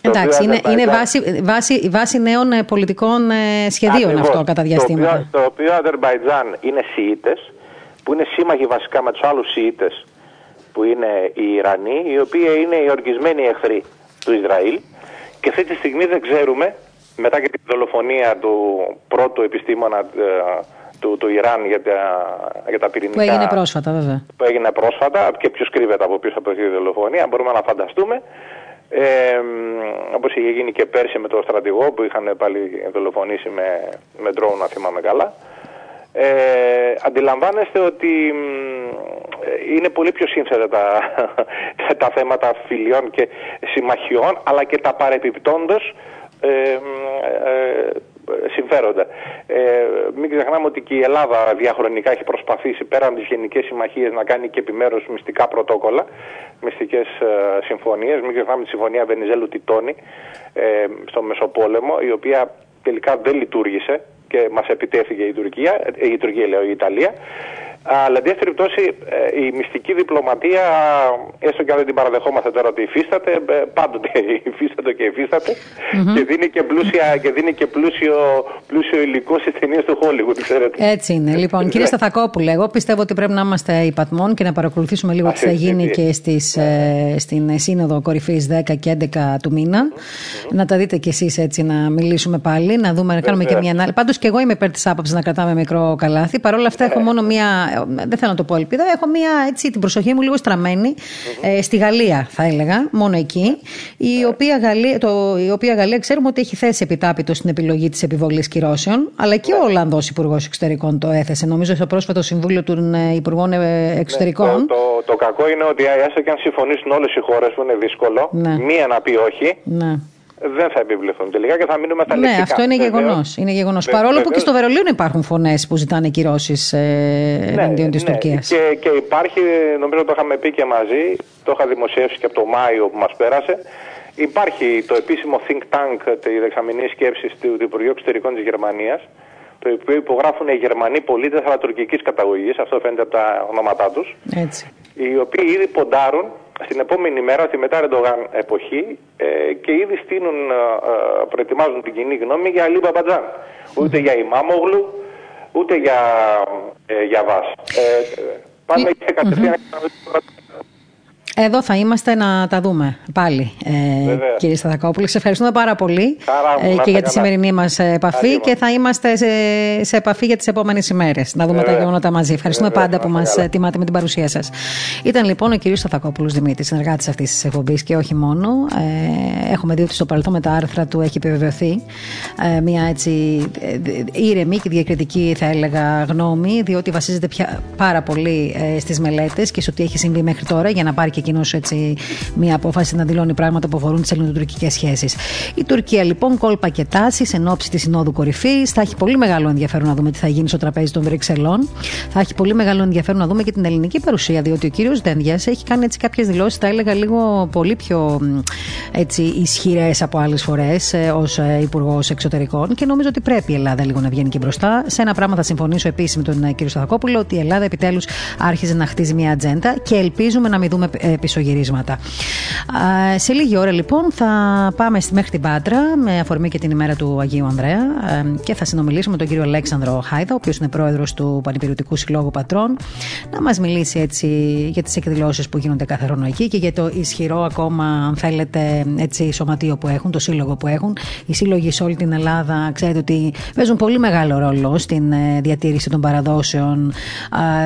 [SPEAKER 2] Εντάξει, είναι, είναι βάση, βάση, βάση νέων ε, πολιτικών ε, σχεδίων αυτό κατά διαστήματα.
[SPEAKER 3] Το οποίο, το οποίο Αζερμπαϊτζάν είναι Σιήτες, που είναι σύμμαχοι βασικά με τους άλλους Σιήτες, που είναι οι Ιρανοί, οι οποίοι είναι οι οργισμένοι εχθροί του Ισραήλ και αυτή τη στιγμή δεν ξέρουμε, μετά και την δολοφονία του πρώτου επιστήμονα ε, του, του Ιράν για τα, για τα πυρηνικά.
[SPEAKER 2] Που έγινε πρόσφατα, βέβαια.
[SPEAKER 3] Που έγινε πρόσφατα και ποιος κρύβεται από πίσω από αυτή τη δολοφονία, μπορούμε να φανταστούμε. Ε, όπως είχε γίνει και πέρσι με τον στρατηγό που είχαν πάλι δολοφονήσει με, με ντρόουν, να θυμάμαι καλά. Ε, αντιλαμβάνεστε ότι είναι πολύ πιο σύνθετα τα, τα θέματα φιλιών και συμμαχιών αλλά και τα παρεπιπτόντος ε, ε, συμφέροντα. Ε, μην ξεχνάμε ότι και η Ελλάδα διαχρονικά έχει προσπαθήσει πέραν τις γενικές συμμαχίες να κάνει και επιμέρους μυστικά πρωτόκολλα, μυστικές ε, συμφωνίες. Μην ξεχνάμε τη συμφωνία Βενιζέλου Τιτόνη ε, στο Μεσοπόλεμο, η οποία τελικά δεν λειτουργήσε και μας επιτέθηκε η Τουρκία, ε, η Τουρκία λέω η Ιταλία. Αλλά, εν περιπτώσει, ε, η μυστική διπλωματία, έστω και αν δεν την παραδεχόμαστε τώρα ότι υφίσταται, ε, πάντοτε υφίσταται και υφίσταται mm-hmm. και δίνει και, πλούσια, και, δίνει και πλούσιο, πλούσιο υλικό στις ταινίες του Χόλιγου, ξέρετε.
[SPEAKER 2] Έτσι είναι. Λοιπόν, κύριε ναι. Σταθακόπουλε, εγώ πιστεύω ότι πρέπει να είμαστε υπατμών και να παρακολουθήσουμε λίγο τι θα γίνει και στις, ε, στην Σύνοδο Κορυφής 10 και 11 του μήνα. Mm-hmm. Να τα δείτε κι εσείς έτσι, να μιλήσουμε πάλι, να δούμε, να κάνουμε και μια ανάλυση. Πάντως και εγώ είμαι υπέρ της άποψης να κρατάμε μικρό καλάθι. Παρ' όλα αυτά, έχω μόνο μια δεν θέλω να το πω ελπίδα, έχω μία, έτσι, την προσοχή μου λίγο ε, στη Γαλλία θα έλεγα, μόνο εκεί, η οποία, Γαλλία, το, η οποία Γαλλία ξέρουμε ότι έχει θέσει επιτάπητο στην επιλογή της επιβολής κυρώσεων, αλλά και ο Ολλανδός Υπουργός Εξωτερικών το έθεσε, νομίζω στο πρόσφατο Συμβούλιο των ε, Υπουργών ε, Εξωτερικών.
[SPEAKER 3] Ναι, το, το, το, κακό είναι ότι έστω και αν συμφωνήσουν όλες οι χώρες που είναι δύσκολο, ναι. μία να πει όχι, ναι δεν θα επιβληθούν τελικά και θα μείνουμε τα
[SPEAKER 2] Ναι, αυτό είναι γεγονός. Είναι γεγονός. Παρόλο που και στο Βερολίνο υπάρχουν φωνές που ζητάνε κυρώσεις ε, ναι, εναντίον της ναι. Τουρκίας.
[SPEAKER 3] Και, και υπάρχει, νομίζω το είχαμε πει και μαζί, το είχα δημοσιεύσει και από το Μάιο που μας πέρασε. Υπάρχει το επίσημο think tank, τη δεξαμενής σκέψης του Υπουργείου Εξωτερικών της Γερμανίας, το οποίο υπογράφουν οι Γερμανοί πολίτες αλλά τουρκικής καταγωγής, αυτό φαίνεται από τα ονόματά τους. Οι οποίοι ήδη ποντάρουν στην επόμενη μέρα τη μετά Ρεντογάν εποχή ε, και ήδη στείλουν, ε, ε, προετοιμάζουν την κοινή γνώμη για Αλή Μπαμπατζάν. Ούτε για Ημάμογλου, ούτε για, ε, για Βάς. Ε, πάμε και κατευθείαν
[SPEAKER 2] Εδώ θα είμαστε να τα δούμε πάλι, ε, κύριε Σταθακόπουλο. Σε ευχαριστούμε πάρα πολύ ε, και για τη σημερινή μας επαφή και θα είμαστε σε, σε επαφή για τις επόμενες ημέρες. Να δούμε τα γεγονότα μαζί. Ευχαριστούμε πάντα που μας τιμάτε με την παρουσία σας. Ήταν λοιπόν ο κύριος Σταθακόπουλος Δημήτρης, συνεργάτης αυτής της εκπομπής και όχι μόνο. Ε, έχουμε δει ότι στο παρελθόν με τα άρθρα του έχει επιβεβαιωθεί ε, μια έτσι ε, ήρεμη και διακριτική, θα έλεγα, γνώμη, διότι βασίζεται πια πάρα πολύ ε, στις μελέτες και σε ό,τι έχει συμβεί μέχρι τώρα για να πάρει και εκείνο μια απόφαση να δηλώνει πράγματα που αφορούν τις ελληνοτουρκικές σχέσεις. Η Τουρκία λοιπόν κόλπα και τάση εν ώψη της Συνόδου Κορυφής. Θα έχει πολύ μεγάλο ενδιαφέρον να δούμε τι θα γίνει στο τραπέζι των Βρυξελών. Θα έχει πολύ μεγάλο ενδιαφέρον να δούμε και την ελληνική παρουσία, διότι ο κύριος Δένδιας έχει κάνει έτσι κάποιες δηλώσεις, θα έλεγα λίγο πολύ πιο ισχυρές από άλλες φορές ε, ως ε, Υπουργός Εξωτερικών και νομίζω ότι πρέπει η Ελλάδα λίγο να βγαίνει και μπροστά. Σε ένα πράγμα θα συμφωνήσω επίσης με τον ε, κύριο Σταθακόπουλο ότι η Ελλάδα επιτέλους άρχιζε να χτίζει μια ατζέντα και ελπίζουμε να μην δούμε πισωγυρίσματα. Σε λίγη ώρα λοιπόν θα πάμε μέχρι την Πάτρα με αφορμή και την ημέρα του Αγίου Ανδρέα και θα συνομιλήσουμε με τον κύριο Αλέξανδρο Χάιδα, ο οποίος είναι πρόεδρος του Πανεπηρετικού Συλλόγου Πατρών, να μας μιλήσει έτσι για τις εκδηλώσεις που γίνονται κάθε χρόνο εκεί και για το ισχυρό ακόμα, αν θέλετε, έτσι, σωματείο που έχουν, το σύλλογο που έχουν. Οι σύλλογοι σε όλη την Ελλάδα, ξέρετε ότι παίζουν πολύ μεγάλο ρόλο στην ε, διατήρηση των παραδόσεων,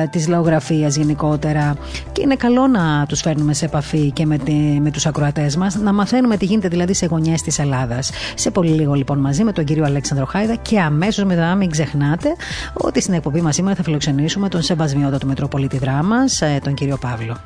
[SPEAKER 2] της λαογραφίας γενικότερα. Και είναι καλό να τους φέρνουμε σε επαφή και με, τη, με τους ακροατές μας, να μαθαίνουμε τι γίνεται δηλαδή σε γωνιές της Ελλάδας. Σε πολύ λίγο λοιπόν μαζί με τον κύριο Αλέξανδρο Χάιδα και αμέσως μετά μην ξεχνάτε ότι στην εκπομπή μας σήμερα θα φιλοξενήσουμε τον Σεβασμιώτα του Μετροπολίτη Δράμας, ε, τον κύριο Παύλο.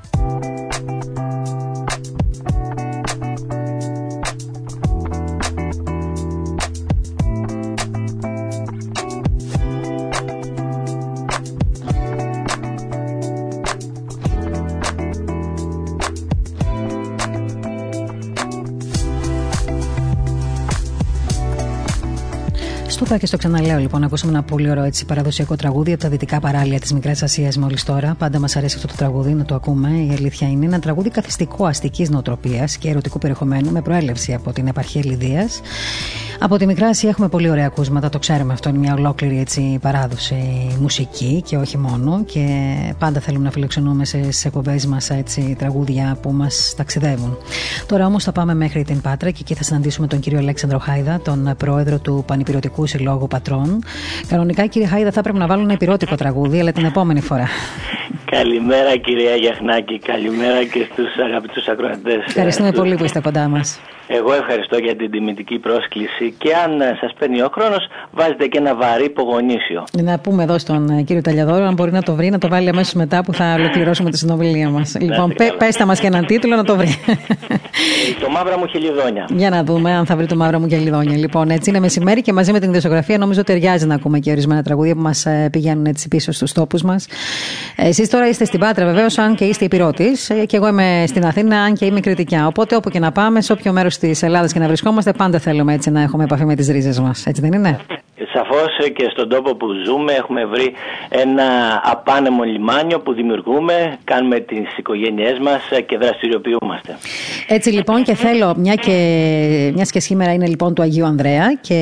[SPEAKER 2] Στο και στο ξαναλέω λοιπόν, ακούσαμε ένα πολύ ωραίο έτσι, παραδοσιακό τραγούδι από τα δυτικά παράλια της Μικράς Ασίας μόλις τώρα. Πάντα μας αρέσει αυτό το τραγούδι, να το ακούμε. Η αλήθεια είναι ένα τραγούδι καθιστικό αστικής νοοτροπίας και ερωτικού περιεχομένου με προέλευση από την επαρχία Λιδίας. Από τη Μικρά Ασία έχουμε πολύ ωραία ακούσματα, το ξέρουμε αυτό. Είναι μια ολόκληρη έτσι, παράδοση μουσική και όχι μόνο. Και πάντα θέλουμε να φιλοξενούμε σε εκπομπές μας τραγούδια που μας ταξιδεύουν. Τώρα όμως θα πάμε μέχρι την Πάτρα και εκεί θα συναντήσουμε τον κύριο Αλέξανδρο Χάιδα, τον πρόεδρο του Πανυπηρωτικού Συλλόγου Πατρών. Κανονικά, κύριε Χάιδα, θα πρέπει να βάλουν ένα επιρώτικο τραγούδι, αλλά την επόμενη φορά.
[SPEAKER 4] Καλημέρα κυρία Γιαχνάκη, καλημέρα και στους αγαπητούς ακροατές.
[SPEAKER 2] Ευχαριστούμε πολύ που είστε κοντά μας.
[SPEAKER 4] Εγώ ευχαριστώ για την τιμητική πρόσκληση και αν σας παίρνει ο χρόνος βάζετε και ένα βαρύ υπογονήσιο.
[SPEAKER 2] Να πούμε εδώ στον ε, κύριο Ταλιαδόρο αν μπορεί να το βρει να το βάλει αμέσως μετά που θα ολοκληρώσουμε τη συνομιλία μας. λοιπόν, πέ, πέστε μας και έναν τίτλο να το βρει.
[SPEAKER 4] Ε, το μαύρα μου χελιδόνια.
[SPEAKER 2] Για να δούμε αν θα βρει το μαύρα μου χελιδόνια. Λοιπόν, έτσι είναι μεσημέρι και μαζί με την ιδιοσιογραφία νομίζω ταιριάζει να ακούμε και ορισμένα τραγούδια που μας ε, πηγαίνουν έτσι πίσω στους τόπους μας. Εσείς τώρα είστε στην Πάτρα βεβαίως, αν και είστε υπηρώτης. Και εγώ είμαι στην Αθήνα, αν και είμαι κριτικιά. Οπότε όπου και να πάμε, σε όποιο μέρος της Ελλάδας και να βρισκόμαστε, πάντα θέλουμε έτσι να έχουμε επαφή με τις ρίζες μας. Έτσι δεν είναι;
[SPEAKER 4] Σαφώς και στον τόπο που ζούμε έχουμε βρει ένα απάνεμο λιμάνιο που δημιουργούμε, κάνουμε τις οικογένειές μας και δραστηριοποιούμαστε.
[SPEAKER 2] Έτσι λοιπόν και θέλω, μια και, μιας και σήμερα είναι λοιπόν του Αγίου Ανδρέα και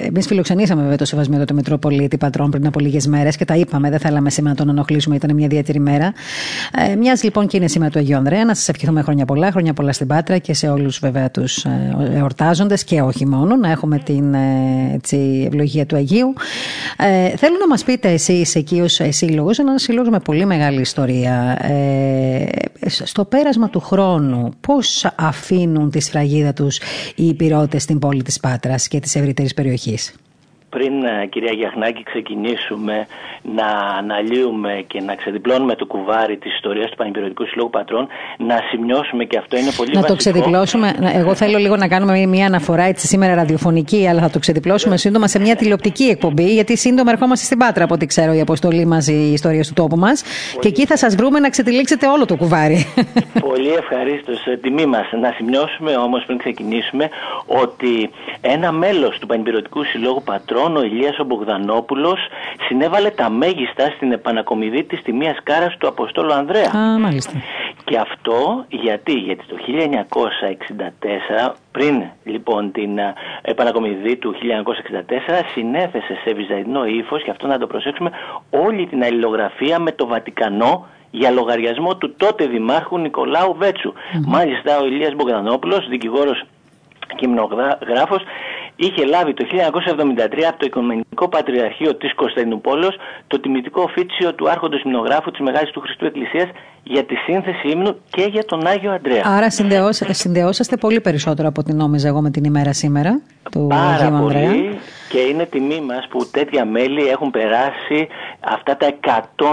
[SPEAKER 2] εμείς φιλοξενήσαμε βέβαια το σεβασμένο του Μητροπολίτη Πατρών πριν από λίγες μέρες και τα είπαμε, δεν θέλαμε σήμερα να τον ενοχλήσουμε, ήταν μια ιδιαίτερη μέρα. Ε, Μιας λοιπόν και είναι σήμερα του Αγίου Ανδρέα, να σας ευχηθούμε χρόνια πολλά, χρόνια πολλά στην Πάτρα και σε όλους βέβαια τους ε, εορτάζοντε και όχι μόνο, να έχουμε την ε, έτσι, ευλογία του Αγίου. Ε, θέλω να μας πείτε εσείς εκεί ως σύλλογος, ένα σύλλογος με πολύ μεγάλη ιστορία. Ε, στο πέρασμα του χρόνου, πώς αφήνουν τη σφραγίδα τους οι υπηρώτες στην πόλη της Πάτρας και της ευρύτερης περιοχής;
[SPEAKER 4] Πριν ε, κυρία Γιαχνάκη ξεκινήσουμε να αναλύουμε και να ξεδιπλώνουμε το κουβάρι της ιστορίας του Πανεπιστημιακού Συλλόγου Πατρών να σημειώσουμε και αυτό είναι πολύ
[SPEAKER 2] να βασικό. Να το ξεδιπλώσουμε, εγώ θέλω λίγο να κάνουμε μια αναφορά έτσι σήμερα ραδιοφωνική αλλά θα το ξεδιπλώσουμε σύντομα σε μια τηλεοπτική εκπομπή γιατί σύντομα ερχόμαστε στην Πάτρα από ό,τι ξέρω η αποστολή μας, η ιστορία του τόπου μας και εκεί θα σας βρούμε να ξετυλίξετε όλο το κουβάρι.
[SPEAKER 4] Πολύ ευχαρίστως ε, τιμή μας. Να σημειώσουμε όμως πριν ξεκινήσουμε ότι ένα μέλος του Πανεπιστημιακού Συλλόγου Πατρών ο Ηλίας ο Μπογδανόπουλος συνέβαλε τα μέγιστα στην επανακομιδή της τιμίας κάρας του Αποστόλου Ανδρέα.
[SPEAKER 2] Α, μάλιστα.
[SPEAKER 4] Και αυτό γιατί, γιατί το 1964, πριν λοιπόν την επανακομιδή του 1964, συνέθεσε σε βυζαντινό ύφος, και αυτό να το προσέξουμε, όλη την αλληλογραφία με το Βατικανό για λογαριασμό του τότε Δημάρχου Νικολάου Μάλιστα ο Ηλίας Μπογδανόπουλος, δικηγόρος κειμνογράφος, είχε λάβει το 1973 από το Οικονομικό Πατριαρχείο της Κωνσταντινούπολης το τιμητικό οφίτσιο του Άρχοντος Υμνογράφου της Μεγάλης του Χριστού Εκκλησίας για τη σύνθεση ύμνου και για τον Άγιο Αντρέα.
[SPEAKER 2] Άρα συνδεώσαστε πολύ περισσότερο από την νόμιζα εγώ με την ημέρα σήμερα του
[SPEAKER 4] Πάρα
[SPEAKER 2] Αγίου
[SPEAKER 4] πολύ
[SPEAKER 2] Ανδρέα.
[SPEAKER 4] Και είναι τιμή μας που τέτοια μέλη έχουν περάσει αυτά τα 101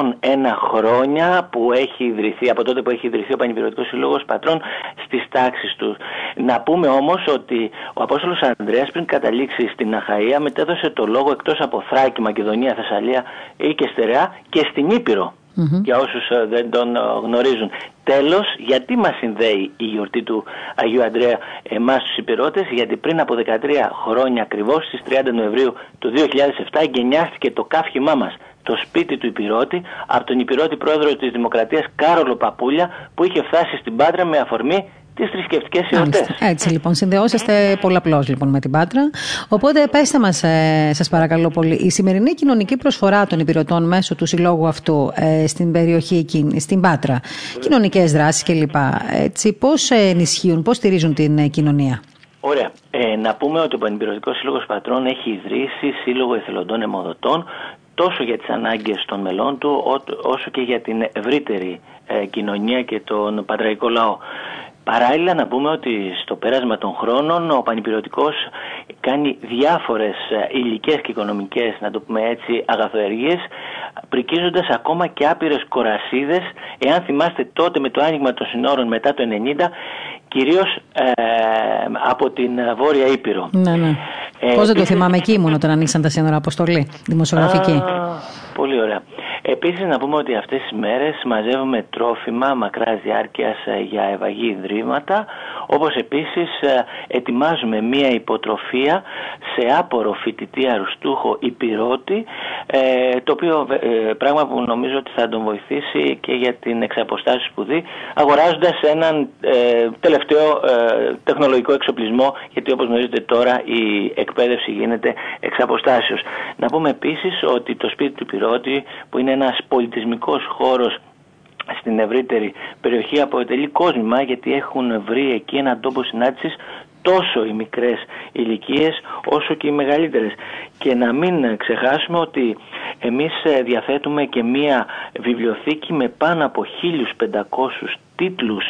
[SPEAKER 4] χρόνια που έχει ιδρυθεί, από τότε που έχει ιδρυθεί ο Πανεπιστημιακός Συλλόγος Πατρών στις τάξεις τους. Να πούμε όμως ότι ο Απόστολος Ανδρέας πριν καταλήξει στην Αχαΐα μετέδωσε το λόγο εκτός από Θράκη, Μακεδονία, Θεσσαλία ή και Στερεά και στην Ήπειρο για όσους ε, δεν τον ε, γνωρίζουν. Τέλος, γιατί μας συνδέει η γιορτή του Αγίου Ανδρέα εμάς τους Υπηρώτες, γιατί πριν από 13 χρόνια ακριβώς, στις 30 Νοεμβρίου του 2007, εγκαινιάστηκε το κάφημά μας, το σπίτι του Υπηρώτη, από τον Υπηρώτη πρόεδρο της Δημοκρατίας Κάρολο Παπούλια, που είχε φτάσει στην Πάτρα με αφορμή τις θρησκευτικές εορτές.
[SPEAKER 2] Έτσι λοιπόν, συνδεόσαστε πολλαπλώς λοιπόν με την Πάτρα. Οπότε πέστε μας, ε, σας παρακαλώ πολύ, η σημερινή κοινωνική προσφορά των υπηρετών μέσω του συλλόγου αυτού ε, στην περιοχή εκείνη, στην Πάτρα, κοινωνικές δράσεις κλπ. Πώς ενισχύουν, πώς στηρίζουν την ε, κοινωνία;
[SPEAKER 4] Ωραία. Ε, να πούμε ότι ο Πανεπιστημιακός Σύλλογος Πατρών έχει ιδρύσει Σύλλογο Εθελοντών Εμοδοτών τόσο για τις ανάγκες των μελών του όσο και για την ευρύτερη ε, κοινωνία και τον πατραϊκό λαό. Παράλληλα να πούμε ότι στο πέρασμα των χρόνων ο Πανυπηρωτικός κάνει διάφορες ε, υλικές και οικονομικές, να το πούμε έτσι, αγαθοεργίες, πρικίζοντας ακόμα και άπειρες κορασίδες, εάν θυμάστε τότε με το άνοιγμα των συνόρων μετά το 90, κυρίως ε, από την Βόρεια Ήπειρο.
[SPEAKER 2] Ναι, ναι. Ε, Πώς δεν το θυμάμαι εκεί ήμουν όταν ανοίξαν τα σύνορα αποστολή, δημοσιογραφική.
[SPEAKER 4] Α, πολύ ωραία. Επίσης να πούμε ότι αυτές τις μέρες μαζεύουμε τρόφιμα μακράς διάρκειας ε, για ευαγή ιδρύματα όπως επίσης ε, ετοιμάζουμε μία υποτροφία σε άπορο φοιτητή αρουστούχο υπηρώτη ε, το οποίο πράγμα που νομίζω ότι θα τον βοηθήσει και για την εξαποστάση σπουδή αγοράζοντας έναν τελευταίο τεχνολογικό εξοπλισμό γιατί όπως γνωρίζετε τώρα η εκπαίδευση γίνεται εξ Να πούμε επίσης ότι το σπίτι του Πυρώτη που είναι ένας πολιτισμικός χώρος στην ευρύτερη περιοχή αποτελεί κόσμημα γιατί έχουν βρει εκεί έναν τόπο συνάντησης τόσο οι μικρές ηλικίες όσο και οι μεγαλύτερες και να μην ξεχάσουμε ότι εμείς διαθέτουμε και μία βιβλιοθήκη με πάνω από 1500 τίτλους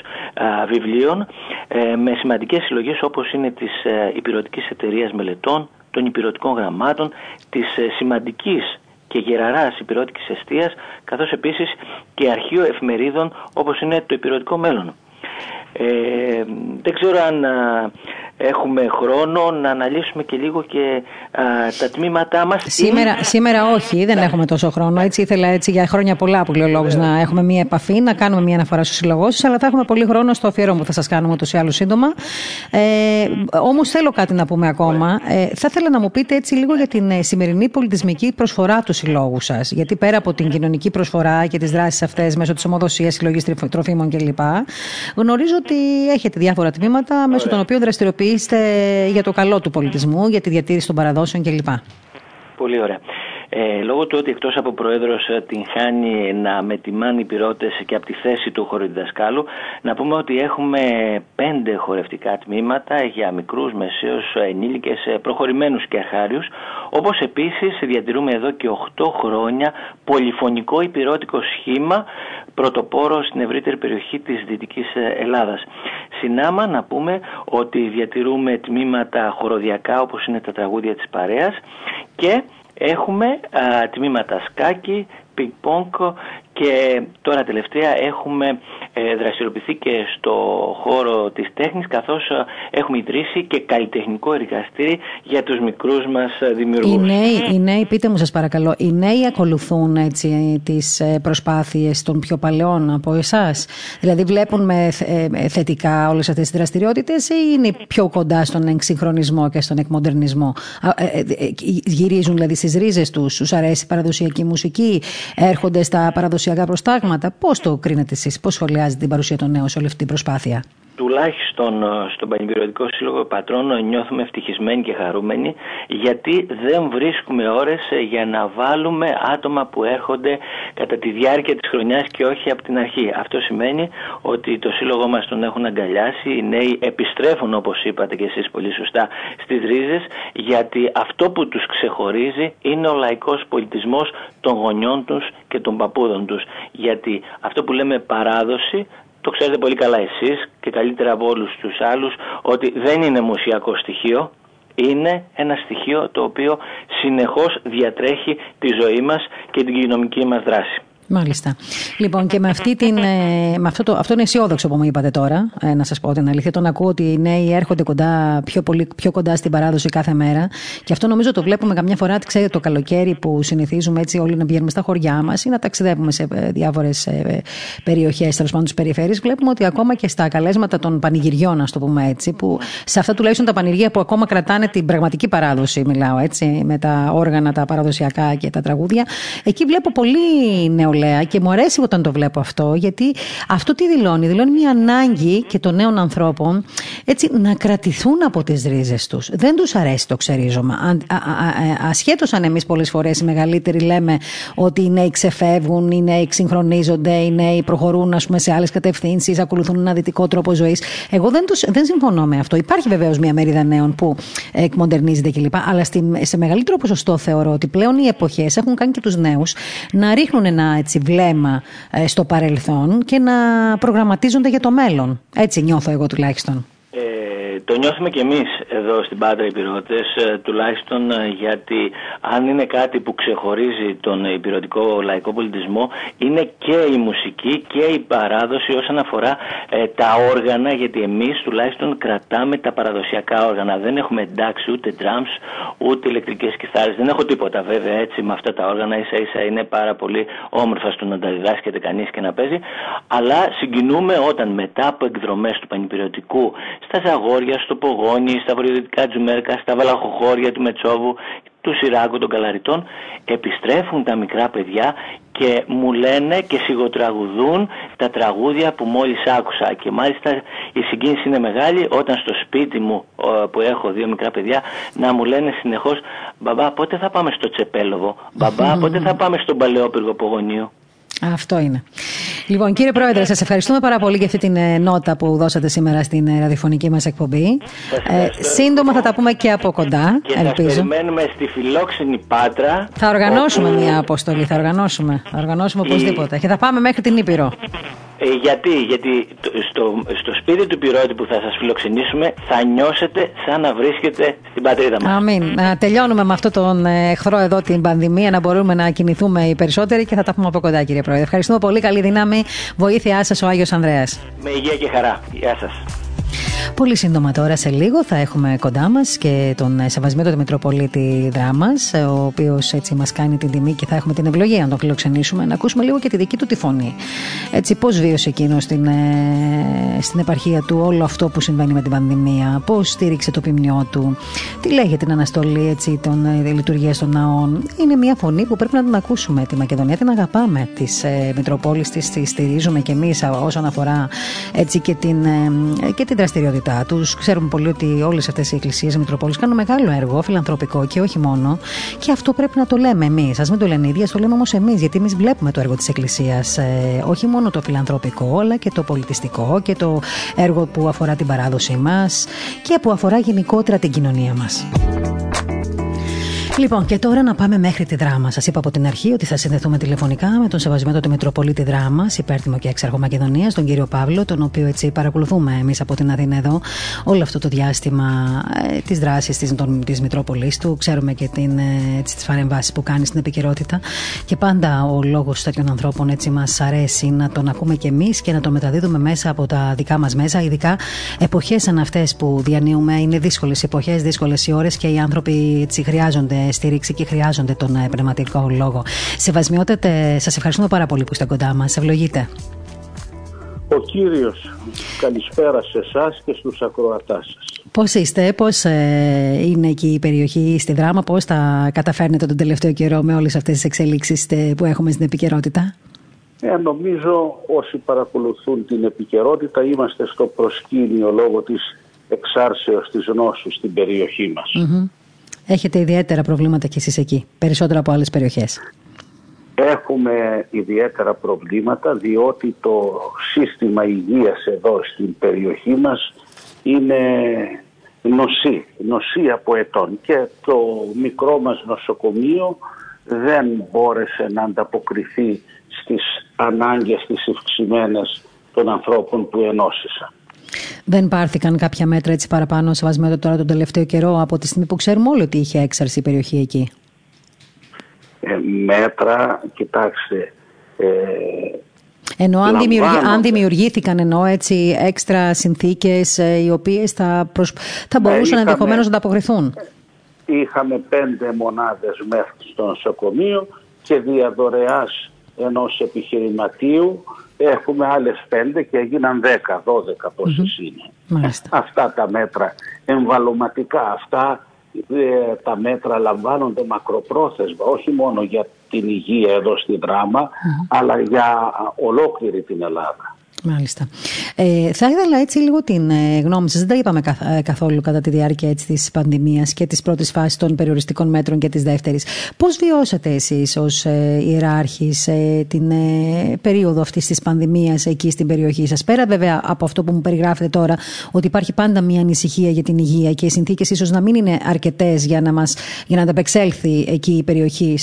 [SPEAKER 4] βιβλίων ε, με σημαντικές συλλογές όπως είναι της ε, Υπηρετικής Εταιρείας Μελετών, των Υπηρετικών Γραμμάτων, της ε, σημαντικής και γεραράς υπηρώτικης εστίας, καθώς επίσης και αρχείο εφημερίδων όπως είναι το υπηρετικό μέλλον. Ε, δεν ξέρω αν έχουμε χρόνο να αναλύσουμε και λίγο και τα τμήματά μας.
[SPEAKER 2] Σήμερα, σήμερα όχι, δεν έχουμε τόσο χρόνο. Έτσι ήθελα έτσι για χρόνια πολλά που λέει ο λόγος να έχουμε μία επαφή, να κάνουμε μία αναφορά στους συλλογώσεις, αλλά θα έχουμε πολύ χρόνο στο αφιερώμα που θα σας κάνουμε ούτως ή άλλως σύντομα. Ε, όμως θέλω κάτι να πούμε ακόμα. Ε, θα ήθελα να μου πείτε έτσι λίγο για την ε, σημερινή πολιτισμική προσφορά του συλλόγου σας. Γιατί πέρα από την κοινωνική προσφορά και τις δράσεις αυτές μέσω της ομοδοσίας, συλλογής τροφίμων κλπ. Γνωρίζω ότι έχετε διάφορα τμήματα μέσω των οποίων δραστηριοποιείστε για το καλό του πολιτισμού, για τη διατήρηση των παραδόσεων κλπ.
[SPEAKER 4] Πολύ ωραία. Ε, λόγω του ότι εκτός από πρόεδρος ε, την χάνει να μετιμάνει πυρώτες και από τη θέση του χωροδιδασκάλου να πούμε ότι έχουμε πέντε χορευτικά τμήματα για μικρούς, μεσαίους, ενήλικες, ε, προχωρημένους και αρχάριους όπως επίσης διατηρούμε εδώ και 8 χρόνια πολυφωνικό υπηρώτικο σχήμα πρωτοπόρο στην ευρύτερη περιοχή της Δυτικής Ελλάδας. Συνάμα να πούμε ότι διατηρούμε τμήματα χοροδιακά όπως είναι τα τραγούδια της παρέας και έχουμε α, τμήματα σκάκι, πινκ και τώρα τελευταία έχουμε ε, δραστηριοποιηθεί και στο χώρο της τέχνης καθώς ε, έχουμε ιδρύσει και καλλιτεχνικό εργαστήρι για τους μικρούς μας ε, δημιουργούς.
[SPEAKER 2] Οι νέοι, οι νέοι πείτε μου σας παρακαλώ, οι νέοι ακολουθούν έτσι τις προσπάθειες των πιο παλαιών από εσάς; Δηλαδή βλέπουν με θετικά όλες αυτές τις δραστηριότητες ή είναι πιο κοντά στον εξυγχρονισμό και στον εκμοντερνισμό; Γυρίζουν δηλαδή στις ρίζες τους, τους αρέσει η παραδοσιακή μουσική, έρχονται στα παραδοσιακά προστάγματα. Πώς το κρίνετε εσείς, Πώς σχολιάζετε την παρουσία των νέων σε όλη αυτή την προσπάθεια;
[SPEAKER 4] Τουλάχιστον ε, στον Πανεπιστημιακό Σύλλογο Πατρών νιώθουμε ευτυχισμένοι και χαρούμενοι γιατί δεν βρίσκουμε ώρες ε, για να βάλουμε άτομα που έρχονται κατά τη διάρκεια της χρονιάς και όχι από την αρχή. Αυτό σημαίνει ότι το Σύλλογο μας τον έχουν αγκαλιάσει, οι νέοι επιστρέφουν όπως είπατε και εσείς πολύ σωστά στις ρίζες γιατί αυτό που τους ξεχωρίζει είναι ο λαϊκός πολιτισμός των γονιών τους και των παππούδων τους. Γιατί αυτό που λέμε παράδοση το ξέρετε πολύ καλά εσείς και καλύτερα από όλους τους άλλους ότι δεν είναι μουσιακό στοιχείο, είναι ένα στοιχείο το οποίο συνεχώς διατρέχει τη ζωή μας και την κοινωνική μας δράση.
[SPEAKER 2] Μάλιστα. Λοιπόν, και με, αυτή την, ε, με αυτό, το, αυτό είναι αισιόδοξο που μου είπατε τώρα, ε, να σας πω την αλήθεια. Τον ακούω ότι οι νέοι έρχονται κοντά, πιο, πολύ, πιο κοντά στην παράδοση κάθε μέρα. Και αυτό νομίζω το βλέπουμε καμιά φορά, ξέρετε, το καλοκαίρι που συνηθίζουμε έτσι όλοι να βγαίνουμε στα χωριά μας ή να ταξιδεύουμε σε ε, διάφορες περιοχές, τέλος πάντων τις περιφέρειες. Βλέπουμε ότι ακόμα και στα καλέσματα των πανηγυριών, ας το πούμε έτσι, που σε αυτά τουλάχιστον τα πανηγύρια που ακόμα κρατάνε την πραγματική παράδοση, μιλάω έτσι, με τα όργανα, τα παραδοσιακά και τα τραγούδια. Εκεί βλέπω πολύ νεολαία και μου αρέσει όταν το βλέπω αυτό, γιατί αυτό τι δηλώνει. Δηλώνει μια ανάγκη και των νέων ανθρώπων έτσι, να κρατηθούν από τις ρίζες τους. Δεν τους αρέσει το ξερίζωμα. Ασχέτως αν εμείς πολλές φορές οι μεγαλύτεροι λέμε ότι οι νέοι ξεφεύγουν, οι νέοι εξυγχρονίζονται, οι νέοι προχωρούν ας πούμε, σε άλλες κατευθύνσεις, ακολουθούν ένα δυτικό τρόπο ζωής. Εγώ δεν, τους, δεν συμφωνώ με αυτό. Υπάρχει βεβαίως μια μερίδα νέων που εκμοντερνίζεται κλπ. Αλλά σε μεγαλύτερο ποσοστό θεωρώ ότι πλέον οι εποχές έχουν κάνει και τους νέους να ρίχνουν ένα έτσι βλέμμα ε, στο παρελθόν και να προγραμματίζονται για το μέλλον. Έτσι νιώθω εγώ τουλάχιστον.
[SPEAKER 4] Ε, το νιώθουμε και εμείς εδώ στην Πάντρα οι ε, τουλάχιστον ε, γιατί αν είναι κάτι που ξεχωρίζει τον υπηρετικό λαϊκό πολιτισμό είναι και η μουσική και η παράδοση όσον αφορά τα όργανα γιατί εμείς τουλάχιστον κρατάμε τα παραδοσιακά όργανα. Δεν έχουμε εντάξει ούτε drums ούτε ηλεκτρικές κιθάρες. Δεν έχω τίποτα βέβαια έτσι με αυτά τα όργανα ίσα ίσα είναι πάρα πολύ όμορφα στο να τα διδάσκεται κανείς και να παίζει αλλά συγκινούμε όταν μετά από εκδρομές του πανυπηρετικού στα Ζαγόρια, στο Πογόνι, στα βορειοδυτικά Τζουμέρκα, στα Βαλαχοχώρια του Μετσόβου, του Σιράκου των Καλαριτών, επιστρέφουν τα μικρά παιδιά και μου λένε και σιγοτραγουδούν τα τραγούδια που μόλις άκουσα και μάλιστα η συγκίνηση είναι μεγάλη όταν στο σπίτι μου που έχω δύο μικρά παιδιά να μου λένε συνεχώς «Μπαμπά πότε θα πάμε στο Τσεπέλοβο, μπαμπά πότε θα πάμε στον Παλαιόπυργο Πογονίου».
[SPEAKER 2] Αυτό είναι. Λοιπόν, κύριε Πρόεδρε, σας ευχαριστούμε πάρα πολύ για αυτή την ε, νότα που δώσατε σήμερα στην ε, ραδιοφωνική μας εκπομπή. Ε, σύντομα θα τα πούμε και από κοντά,
[SPEAKER 4] και
[SPEAKER 2] ελπίζω.
[SPEAKER 4] Θα περιμένουμε στη φιλόξενη Πάτρα.
[SPEAKER 2] Θα οργανώσουμε μια αποστολή, θα οργανώσουμε. Θα οργανώσουμε οπωσδήποτε. Και θα πάμε μέχρι την Ήπειρο.
[SPEAKER 4] Ε, γιατί, γιατί στο, στο σπίτι του πυρώτη που θα σας φιλοξενήσουμε θα νιώσετε σαν να βρίσκετε στην πατρίδα μας.
[SPEAKER 2] Αμήν. Να τελειώνουμε με αυτό τον ε, εχθρό εδώ την πανδημία, να μπορούμε να κινηθούμε οι περισσότεροι και θα τα πούμε από κοντά κύριε Πρόεδρε. Ευχαριστούμε πολύ. Καλή δύναμη. Βοήθειά σας ο Άγιος Ανδρέας.
[SPEAKER 4] Με υγεία και χαρά. Γεια σας.
[SPEAKER 2] Πολύ σύντομα τώρα σε λίγο θα έχουμε κοντά μας και τον Σεβασμένο Μητροπολίτη Δράμας, ο οποίος έτσι μας κάνει την τιμή και θα έχουμε την ευλογία να τον φιλοξενήσουμε, να ακούσουμε λίγο και τη δική του τη φωνή. Έτσι, πώς βίωσε εκείνος στην, ε, στην επαρχία του όλο αυτό που συμβαίνει με την πανδημία, πώς στήριξε το ποιμνιό του, τι λέγεται την αναστολή έτσι, των ε, λειτουργίας των ναών. Είναι μια φωνή που πρέπει να την ακούσουμε. Τη Μακεδονία την αγαπάμε, τη ε, Μητροπόλη τη στηρίζουμε κι εμείς όσον αφορά έτσι, και, την, ε, και την δραστηριότητά τους. Ξέρουμε πολύ ότι όλες αυτές οι εκκλησίες, οι Μητροπόλει κάνουν μεγάλο έργο, φιλανθρωπικό και όχι μόνο. Και αυτό πρέπει να το λέμε εμείς. Α μην το λένε οι ίδιοι, το λέμε όμως εμείς, γιατί εμείς βλέπουμε το έργο της Εκκλησίας. Ε, όχι μόνο το φιλανθρωπικό, αλλά και το πολιτιστικό και το έργο που αφορά την παράδοσή μας και που αφορά γενικότερα την κοινωνία μας. Λοιπόν, και τώρα να πάμε μέχρι τη δράμα. Σας είπα από την αρχή ότι θα συνδεθούμε τηλεφωνικά με τον Σεβασμένο του Μητροπολίτη Δράμας, υπέρτιμο και έξαρχο Μακεδονίας, τον κύριο Παύλο, τον οποίο έτσι παρακολουθούμε εμείς από την Αθήνα εδώ όλο αυτό το διάστημα ε, τη δράση της της Μητρόπολης του. Ξέρουμε και την, ε, τις παρεμβάσεις που κάνει στην επικαιρότητα. Και πάντα ο λόγος τέτοιων ανθρώπων έτσι μας αρέσει να τον ακούμε κι εμείς και να το μεταδίδουμε μέσα από τα δικά μας μέσα, ειδικά εποχές σαν αυτές που διανύουμε. Είναι δύσκολες εποχές, δύσκολες οι ώρες και οι άνθρωποι έτσι χρειάζονται στήριξη και χρειάζονται τον ε, πνευματικό λόγο. Σεβασμιότατε, σας ευχαριστούμε πάρα πολύ που είστε κοντά μας. Ευλογείτε.
[SPEAKER 5] Ο Κύριος, καλησπέρα σε εσάς και στους ακροατάς σας.
[SPEAKER 2] Πώς είστε, πώς ε, είναι εκεί η περιοχή στη δράμα, πώς τα καταφέρνετε τον τελευταίο καιρό με όλες αυτές τις εξελίξεις που έχουμε στην επικαιρότητα;
[SPEAKER 5] Ε, νομίζω όσοι παρακολουθούν την επικαιρότητα είμαστε στο προσκήνιο λόγω της εξάρσεως της νόσου στην περιοχή μας.
[SPEAKER 2] Έχετε ιδιαίτερα προβλήματα κι εσείς εκεί, περισσότερα από άλλες περιοχές.
[SPEAKER 5] Έχουμε ιδιαίτερα προβλήματα διότι το σύστημα υγείας εδώ στην περιοχή μας είναι νοσή, νοσή από ετών και το μικρό μας νοσοκομείο δεν μπόρεσε να ανταποκριθεί στις ανάγκες τις ευξημένες των ανθρώπων που ενώσισαν.
[SPEAKER 2] Δεν πάρθηκαν κάποια μέτρα έτσι παραπάνω σεβασμένο τώρα τον τελευταίο καιρό από τη στιγμή που ξέρουμε όλοι ότι είχε έξαρση η περιοχή εκεί.
[SPEAKER 5] Ε, μέτρα, κοιτάξτε, ε,
[SPEAKER 2] ενώ αν, αν δημιουργήθηκαν ενώ έτσι έξτρα συνθήκες ε, οι οποίες θα, θα ναι, μπορούσαν ναι, ενδεχομένως να ανταποκριθούν.
[SPEAKER 5] Είχαμε πέντε μονάδες μέχρι στο νοσοκομείο και διαδωρεάς ενός επιχειρηματίου έχουμε άλλες πέντε και έγιναν δέκα, δώδεκα πόσες είναι. Αυτά τα μέτρα εμβαλωματικά, αυτά ε, τα μέτρα λαμβάνονται μακροπρόθεσμα όχι μόνο για την υγεία εδώ στη δραμα αλλά για ολόκληρη την Ελλάδα.
[SPEAKER 2] Μάλιστα. Ε, θα ήθελα έτσι λίγο την ε, γνώμη σας. Δεν τα είπαμε ε, καθόλου κατά τη διάρκεια της πανδημίας και της πρώτης φάσης των περιοριστικών μέτρων και της δεύτερης. Πώς βιώσατε εσείς ως ε, ιεράρχης ε, την ε, περίοδο αυτής της πανδημίας εκεί στην περιοχή σας; Πέρα βέβαια από αυτό που μου περιγράφετε τώρα, ότι υπάρχει πάντα μια ανησυχία για την υγεία και οι συνθήκες ίσως να μην είναι αρκετές για να, μας, για να ανταπεξέλθει εκεί η περιοχή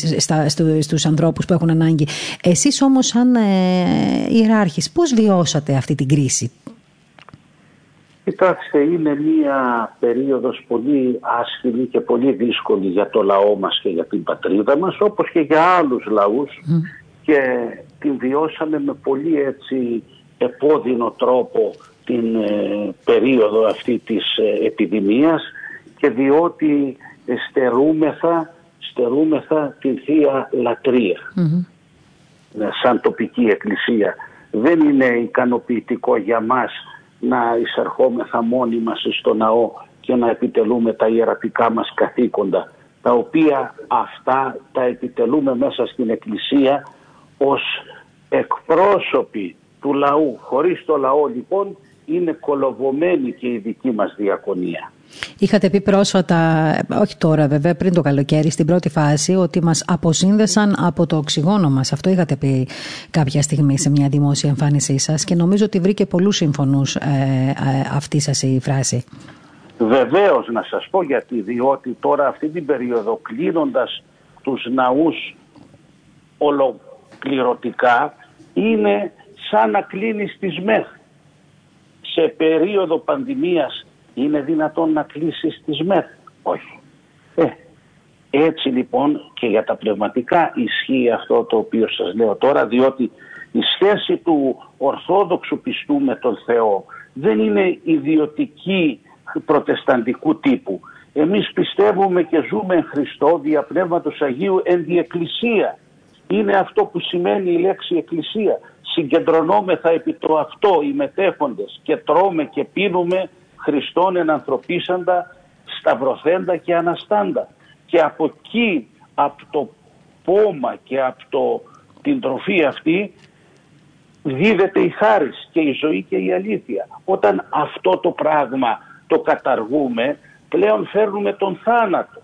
[SPEAKER 2] στους ανθρώπους που έχουν ανάγκη. Εσείς όμως, σαν ε, ιεράρχης, πώς βιώσατε αυτή την κρίση;
[SPEAKER 5] Κοιτάξτε, είναι μια περίοδος πολύ άσχημη και πολύ δύσκολη για το λαό μας και για την πατρίδα μας, όπως και για άλλους λαούς. Και την βιώσαμε με πολύ έτσι επώδυνο τρόπο την ε, περίοδο αυτή της ε, επιδημίας και διότι στερούμεθα, στερούμεθα την Θεία Λατρεία. Ε, σαν τοπική εκκλησία δεν είναι ικανοποιητικό για μας να εισερχόμεθα μόνοι μας στο ναό και να επιτελούμε τα ιερατικά μας καθήκοντα τα οποία αυτά τα επιτελούμε μέσα στην Εκκλησία ως εκπρόσωποι του λαού. Χωρίς το λαό λοιπόν είναι κολοβωμένη και η δική μας διακονία.
[SPEAKER 2] Είχατε πει πρόσφατα, όχι τώρα βέβαια, πριν το καλοκαίρι, στην πρώτη φάση, ότι μας αποσύνδεσαν από το οξυγόνο μας. Αυτό είχατε πει κάποια στιγμή σε μια δημόσια εμφάνισή σας και νομίζω ότι βρήκε πολλούς σύμφωνους ε, ε, αυτή σας η φράση.
[SPEAKER 5] Βεβαίως να σας πω γιατί, διότι τώρα αυτή την περίοδο κλείνοντας τους ναούς ολοκληρωτικά είναι σαν να κλείνεις τις ΜΕΘ. Σε περίοδο πανδημίας είναι δυνατόν να κλείσεις τις ΜΕΘ; Όχι. Ε, έτσι λοιπόν και για τα πνευματικά ισχύει αυτό το οποίο σας λέω τώρα διότι η σχέση του Ορθόδοξου πιστού με τον Θεό δεν είναι ιδιωτική προτεσταντικού τύπου. Εμείς πιστεύουμε και ζούμε εν Χριστώ δια Πνεύματος Αγίου εν διεκκλησία. Είναι αυτό που σημαίνει η λέξη εκκλησία. Συγκεντρωνόμεθα επί το αυτό οι μετέχοντες και τρώμε και πίνουμε Χριστόν ενανθρωπίσαντα, σταυρωθέντα και αναστάντα. Και από εκεί, από το πόμα και από το, την τροφή αυτή, δίδεται η χάρις και η ζωή και η αλήθεια. Όταν αυτό το πράγμα το καταργούμε, πλέον φέρνουμε τον θάνατο.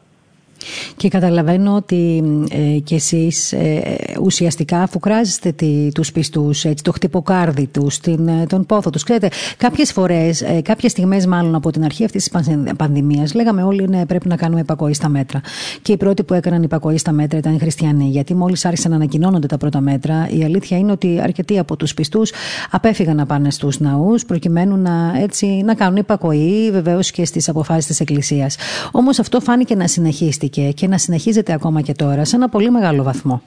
[SPEAKER 2] Και καταλαβαίνω ότι ε, κι εσείς ε, ουσιαστικά αφού κράζεστε τη, τους πιστούς, έτσι, το χτυποκάρδι τους, την, ε, τον πόθο τους. Ξέρετε, κάποιες φορές, ε, κάποιες στιγμές μάλλον από την αρχή αυτής της πανδημίας, λέγαμε όλοι ναι, πρέπει να κάνουμε υπακοή στα μέτρα. Και οι πρώτοι που έκαναν υπακοή στα μέτρα ήταν οι χριστιανοί, γιατί μόλις άρχισαν να ανακοινώνονται τα πρώτα μέτρα, η αλήθεια είναι ότι αρκετοί από τους πιστούς απέφυγαν να πάνε στους ναούς προκειμένου να, έτσι, να κάνουν υπακοή βεβαίως και στις αποφάσεις της Εκκλησίας. Όμως αυτό φάνηκε να συνεχίστηκε και να συνεχίζεται ακόμα και τώρα σε ένα πολύ μεγάλο βαθμό.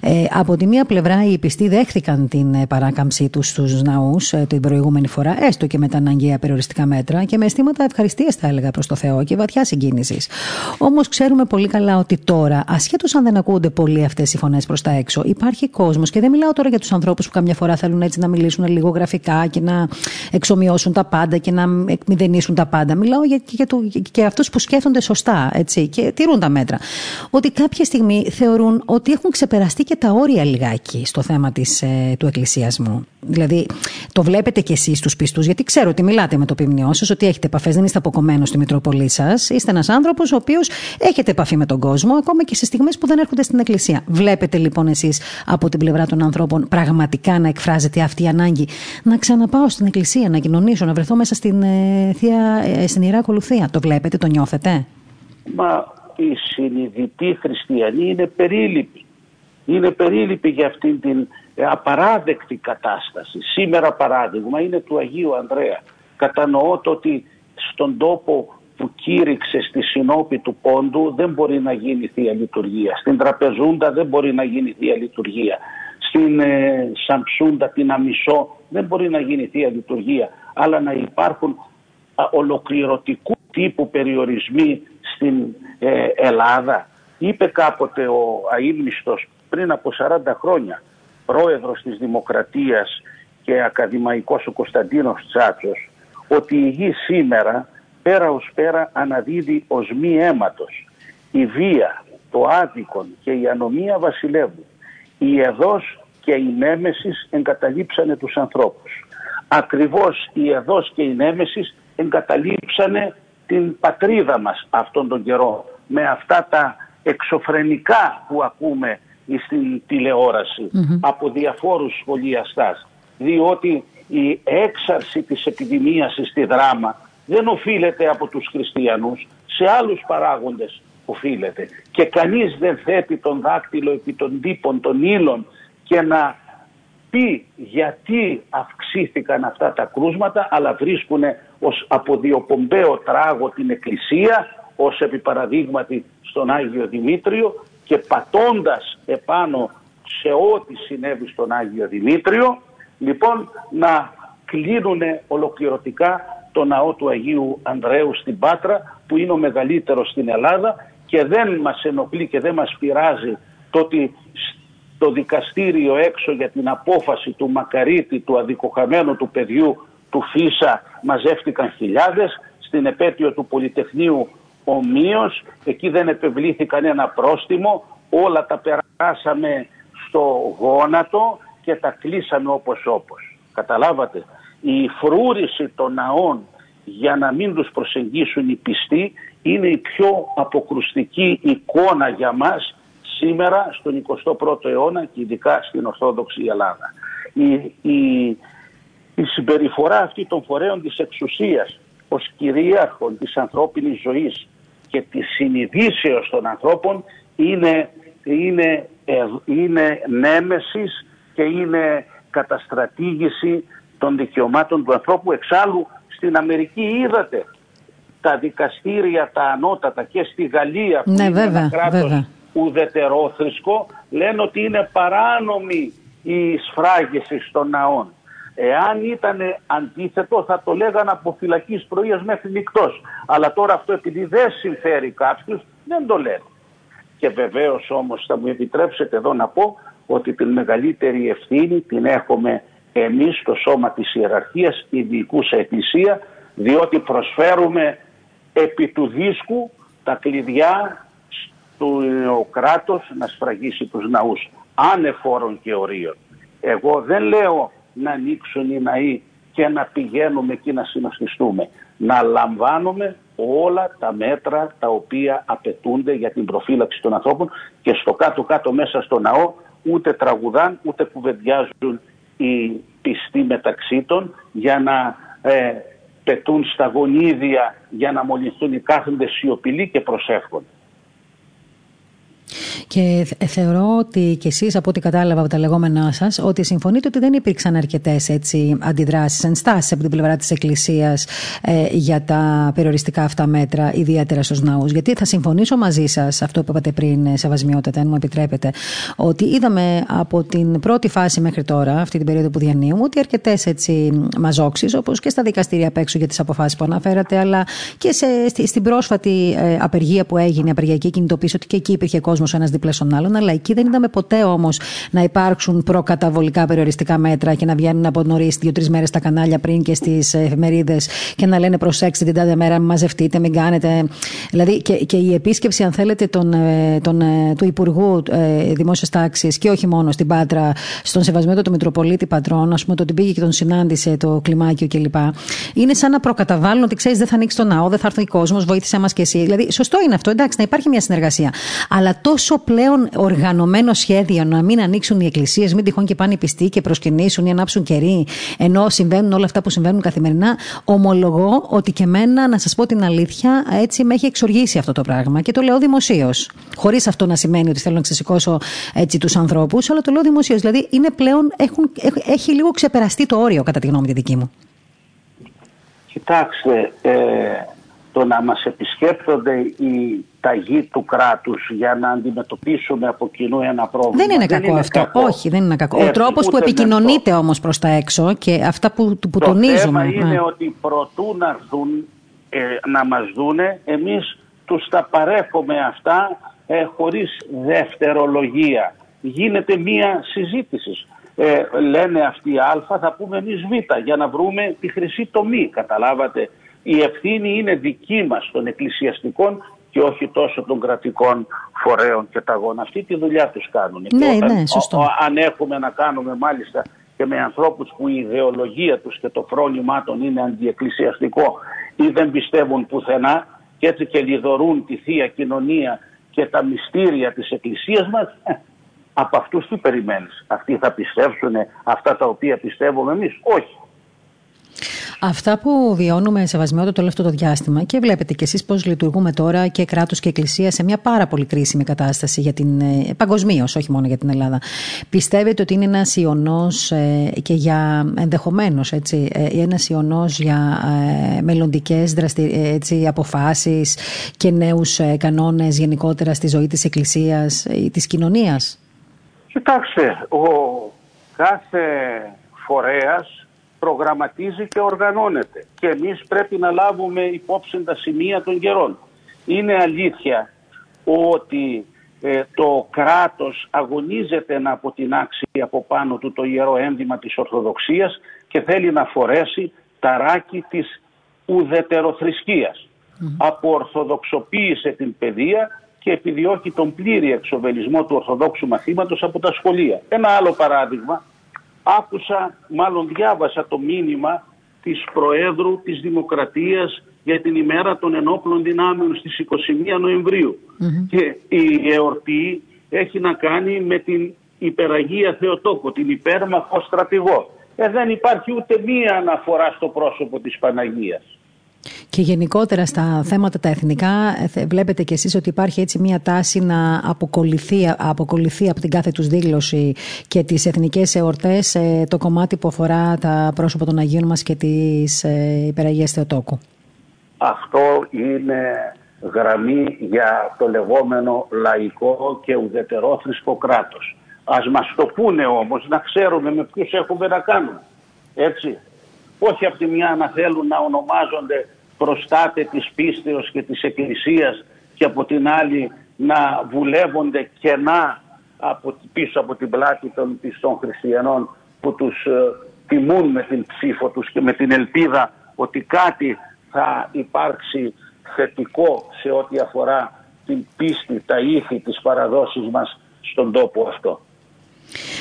[SPEAKER 2] Ε, από τη μία πλευρά οι πιστοί δέχθηκαν την ε, παράκαμψή τους στους ναούς ε, την προηγούμενη φορά, έστω και με τα αναγκαία περιοριστικά μέτρα και με αισθήματα ευχαριστίας, θα έλεγα, προς το Θεό και βαθιά συγκίνησης. Όμως ξέρουμε πολύ καλά ότι τώρα, ασχέτως αν δεν ακούγονται πολύ αυτές οι φωνές προς τα έξω, υπάρχει κόσμος και δεν μιλάω τώρα για τους ανθρώπους που καμιά φορά θέλουν έτσι να μιλήσουν λίγο γραφικά και να εξομοιώσουν τα πάντα και να εκμηδενήσουν τα πάντα. Μιλάω για, για, για, για αυτούς που σκέφτονται σωστά έτσι, και τηρούν τα μέτρα. ότι κάποια στιγμή θεωρούν ότι έχουν ξεπεραστεί και τα όρια λιγάκι στο θέμα της, ε, του εκκλησιασμού. Δηλαδή, το βλέπετε κι εσείς τους πιστούς, γιατί ξέρω ότι μιλάτε με το ποιμνιό σας, ότι έχετε επαφές, δεν είστε αποκομμένος στη Μητροπολή σας. Είστε ένας άνθρωπος ο οποίος έχετε επαφή με τον κόσμο, ακόμα και σε στιγμές που δεν έρχονται στην Εκκλησία. Βλέπετε λοιπόν εσείς από την πλευρά των ανθρώπων πραγματικά να εκφράζεται αυτή η ανάγκη να ξαναπάω στην Εκκλησία, να κοινωνήσω, να βρεθώ μέσα στην, ε, θεία, ε, στην ιερά ακολουθία. Το βλέπετε, το νιώθετε;
[SPEAKER 5] Μα η συνειδητή χριστιανή είναι περίληπη. Είναι περίληπη για αυτήν την ε, απαράδεκτη κατάσταση. Σήμερα παράδειγμα είναι του Αγίου Ανδρέα. Κατανοώ το ότι στον τόπο που κήρυξε στη συνόπη του πόντου δεν μπορεί να γίνει Θεία Λειτουργία. Στην Τραπεζούντα δεν μπορεί να γίνει Θεία Λειτουργία. Στην ε, Σαμψούντα, την Αμισό δεν μπορεί να γίνει Θεία Λειτουργία. Αλλά να υπάρχουν α, ολοκληρωτικού τύπου περιορισμοί στην ε, Ελλάδα. Είπε κάποτε ο αείμνηστος πριν από 40 χρόνια πρόεδρος της Δημοκρατίας και ακαδημαϊκός ο Κωνσταντίνος Τσάτσος ότι η γη σήμερα πέρα ως πέρα αναδίδει ως μη αίματος. Η βία, το άδικον και η ανομία βασιλεύουν. Η εδός και η νέμεσης εγκαταλείψανε τους ανθρώπους. Ακριβώς η εδός και η νέμεσης εγκαταλείψανε την πατρίδα μας αυτόν τον καιρό με αυτά τα εξωφρενικά που ακούμε στην τηλεοραση από διαφόρους σχολιαστάς διότι η έξαρση της επιδημίας στη δράμα δεν οφείλεται από τους χριστιανούς, σε άλλους παράγοντες οφείλεται. Και κανείς δεν θέτει τον δάκτυλο επί των τύπων των ύλων και να πει γιατί αυξήθηκαν αυτά τα κρούσματα, αλλά βρίσκουν ως αποδιοπομπαίο τράγο την Εκκλησία, ως επί παραδείγματι στον Άγιο Δημήτριο και πατώντας επάνω σε ό,τι συνέβη στον Άγιο Δημήτριο, λοιπόν να κλείνουν ολοκληρωτικά το ναό του Αγίου Ανδρέου στην Πάτρα που είναι ο μεγαλύτερος στην Ελλάδα και δεν μας ενοχλεί και δεν μας πειράζει το ότι το δικαστήριο έξω για την απόφαση του Μακαρίτη, του αδικοχαμένου του παιδιού του Φίσα μαζεύτηκαν χιλιάδες, στην επέτειο του Πολυτεχνείου ομοίως, εκεί δεν επευλήθη κανένα πρόστιμο, όλα τα περάσαμε στο γόνατο και τα κλείσαμε όπως όπως. Καταλάβατε η φρούρηση των ναών για να μην τους προσεγγίσουν οι πιστοί είναι η πιο αποκρουστική εικόνα για μας σήμερα στον 21ο αιώνα και ειδικά στην Ορθόδοξη Ελλάδα. Η, η, η συμπεριφορά αυτή των φορέων της εξουσίας ως κυρίαρχων της ανθρώπινης ζωής και της συνειδήσεως των ανθρώπων είναι, είναι, ε, είναι νέμεσης και είναι καταστρατήγηση των δικαιωμάτων του ανθρώπου. Εξάλλου στην Αμερική είδατε τα δικαστήρια τα ανώτατα και στη Γαλλία που
[SPEAKER 2] ναι,
[SPEAKER 5] είναι
[SPEAKER 2] βέβαια,
[SPEAKER 5] ένα κράτος
[SPEAKER 2] βέβαια.
[SPEAKER 5] ουδετερόθρησκο λένε ότι είναι παράνομη η σφράγιση των ναών. Εάν ήταν αντίθετο θα το λέγαν από φυλακής πρωίας μέχρι νυχτός. Αλλά τώρα αυτό επειδή δεν συμφέρει κάποιους δεν το λένε. Και βεβαίως όμως θα μου επιτρέψετε εδώ να πω ότι την μεγαλύτερη ευθύνη την έχουμε εμείς το σώμα της ιεραρχίας, η διοικούσα εκκλησία, διότι προσφέρουμε επί του δίσκου τα κλειδιά του κράτος να σφραγίσει τους ναούς, άνεφόρων και ορίων. Εγώ δεν λέω να ανοίξουν οι ναοί και να πηγαίνουμε εκεί να συνοστιστούμε. Να λαμβάνουμε όλα τα μέτρα τα οποία απαιτούνται για την προφύλαξη των ανθρώπων και στο κάτω-κάτω μέσα στο ναό ούτε τραγουδάν ούτε κουβεντιάζουν οι πιστοί μεταξύ των για να ε, πετούν στα γονίδια για να μολυνθούν οι κάθοντες σιωπηλοί και προσεύχονται.
[SPEAKER 2] Και θεωρώ ότι κι εσείς, από ό,τι κατάλαβα από τα λεγόμενά σας, ότι συμφωνείτε ότι δεν υπήρξαν αρκετές αντιδράσεις, ενστάσεις από την πλευρά της Εκκλησίας ε, για τα περιοριστικά αυτά μέτρα, ιδιαίτερα στους ναούς. Γιατί θα συμφωνήσω μαζί σας, αυτό που είπατε πριν, ε, Σεβασμιότητα, αν μου επιτρέπετε, ότι είδαμε από την πρώτη φάση μέχρι τώρα, αυτή την περίοδο που διανύουμε, ότι αρκετές μαζόξεις, όπως και στα δικαστήρια απ' έξω για τις αποφάσεις που αναφέρατε, αλλά και σε, στην πρόσφατη ε, απεργία που έγινε, απεργιακή κινητοποίηση, ότι και εκεί υπήρχε κόσμος ένας δίπλα στον άλλον, αλλά εκεί δεν είδαμε ποτέ όμως να υπάρξουν προκαταβολικά περιοριστικά μέτρα και να βγαίνουν από νωρίς δύο-τρεις μέρες στα κανάλια πριν και στις εφημερίδες και να λένε προσέξτε την τάδε μέρα, μαζευτείτε, μην κάνετε. Δηλαδή και, και η επίσκεψη, αν θέλετε, τον, ε, τον, ε, του Υπουργού ε, Δημόσιας Τάξης και όχι μόνο στην Πάτρα, στον σεβασμένο του Μητροπολίτη Πατρών, ας πούμε, το ότι πήγε και τον συνάντησε το κλιμάκιο κλπ. Είναι σαν να προκαταβάλουν ότι ξέρεις, δεν θα ανοίξει το ναό, δεν θα έρθει ο κόσμος, βοήθησε μας και εσύ. Δηλαδή, σωστό είναι αυτό, εντάξει, να υπάρχει μια συνεργασία. Αλλά τόσο πλέον οργανωμένο σχέδιο να μην ανοίξουν οι εκκλησίες, μην τυχόν και πάνε οι πιστοί και προσκυνήσουν ή ανάψουν κερί, ενώ συμβαίνουν όλα αυτά που συμβαίνουν καθημερινά, ομολογώ ότι και εμένα, να σας πω την αλήθεια, έτσι με έχει εξοργήσει αυτό το πράγμα. Και το λέω δημοσίως. Χωρίς αυτό να σημαίνει ότι θέλω να ξεσηκώσω έτσι τους ανθρώπους, αλλά το λέω δημοσίως. Δηλαδή, είναι πλέον, έχουν, έχει λίγο ξεπεραστεί το όριο, κατά τη γνώμη τη δική μου.
[SPEAKER 5] Κοιτάξτε, ε, το να μας επισκέπτονται οι ταγοί του κράτους για να αντιμετωπίσουμε από κοινού ένα πρόβλημα.
[SPEAKER 2] Δεν είναι κακό είναι αυτό. Κακό. Όχι, δεν είναι κακό. Ο τρόπος που επικοινωνείται όμως προς τα έξω και αυτά που, που
[SPEAKER 5] το
[SPEAKER 2] τονίζουμε. Το
[SPEAKER 5] θέμα είναι ότι προτού να έρθουν ε, να μας δούνε, εμείς τους τα παρέχουμε αυτά ε, χωρίς δευτερολογία. Γίνεται μία συζήτηση. Ε, λένε αυτοί Α, θα πούμε εμείς Β, για να βρούμε τη χρυσή τομή. Καταλάβατε. Η ευθύνη είναι δική μας των εκκλησιαστικών και όχι τόσο των κρατικών φορέων και ταγών. Αυτή τη δουλειά τους κάνουν.
[SPEAKER 2] Ναι, και όταν, ναι, σωστό.
[SPEAKER 5] αν έχουμε να κάνουμε μάλιστα και με ανθρώπους που η ιδεολογία τους και το φρόνημά των είναι αντιεκκλησιαστικό ή δεν πιστεύουν πουθενά και έτσι και λιδωρούν τη Θεία Κοινωνία και τα μυστήρια της Εκκλησίας μας, ε, από αυτούς τι περιμένεις. Αυτοί θα πιστέψουν αυτά τα οποία πιστεύουμε εμείς. Όχι.
[SPEAKER 2] Αυτά που βιώνουμε σε βασμιότητα το αυτό το διάστημα και βλέπετε κι εσείς πώς λειτουργούμε τώρα και κράτος και εκκλησία σε μια πάρα πολύ κρίσιμη κατάσταση για την, ε, παγκοσμίως, όχι μόνο για την Ελλάδα. Πιστεύετε ότι είναι ένας ιονός ε, και για ενδεχομένως έτσι, ε, ένας ιονός για ε, μελλοντικές δραστη, έτσι, αποφάσεις και νέους ε, κανόνες γενικότερα στη ζωή της εκκλησίας ή της κοινωνίας;
[SPEAKER 5] Κοιτάξτε, ο κάθε φορέας προγραμματίζει και οργανώνεται και εμείς πρέπει να λάβουμε υπόψη τα σημεία των καιρών. Είναι αλήθεια ότι ε, το κράτος αγωνίζεται να αποτινάξει από πάνω του το ιερό ένδυμα της Ορθοδοξίας και θέλει να φορέσει ταράκι της ουδετεροθρησκείας. Mm. Αποορθοδοξοποίησε την παιδεία και επιδιώκει τον πλήρη εξοβελισμό του Ορθοδόξου μαθήματος από τα σχολεία. Ένα άλλο παράδειγμα άκουσα, μάλλον διάβασα το μήνυμα της Προέδρου της Δημοκρατίας για την ημέρα των ενόπλων δυνάμεων στις 21 νοεμβριου Και η εορτή έχει να κάνει με την υπεραγία Θεοτόκο, την υπέρμαχο στρατηγό. Ε, δεν υπάρχει ούτε μία αναφορά στο πρόσωπο της Παναγίας.
[SPEAKER 2] Και γενικότερα στα θέματα τα εθνικά ε, βλέπετε κι εσείς ότι υπάρχει έτσι μια τάση να αποκολληθεί, αποκολληθεί από την κάθε τους δήλωση και τις εθνικές εορτές ε, το κομμάτι που αφορά τα πρόσωπα των Αγίων μας και της ε, Υπεραγίας Θεοτόκου.
[SPEAKER 5] Αυτό είναι γραμμή για το λεγόμενο λαϊκό και ουδετερόθρησκο κράτος. Ας μας το πούνε όμως να ξέρουμε με ποιους έχουμε να κάνουμε. Έτσι. Όχι από τη μια να θέλουν να ονομάζονται προστάτε της πίστεως και της Εκκλησίας και από την άλλη να βουλεύονται κενά από, πίσω από την πλάτη των πιστών χριστιανών που τους ε, τιμούν με την ψήφο τους και με την ελπίδα ότι κάτι θα υπάρξει θετικό σε ό,τι αφορά την πίστη, τα ήθη, της παραδόσεις μας στον τόπο αυτό.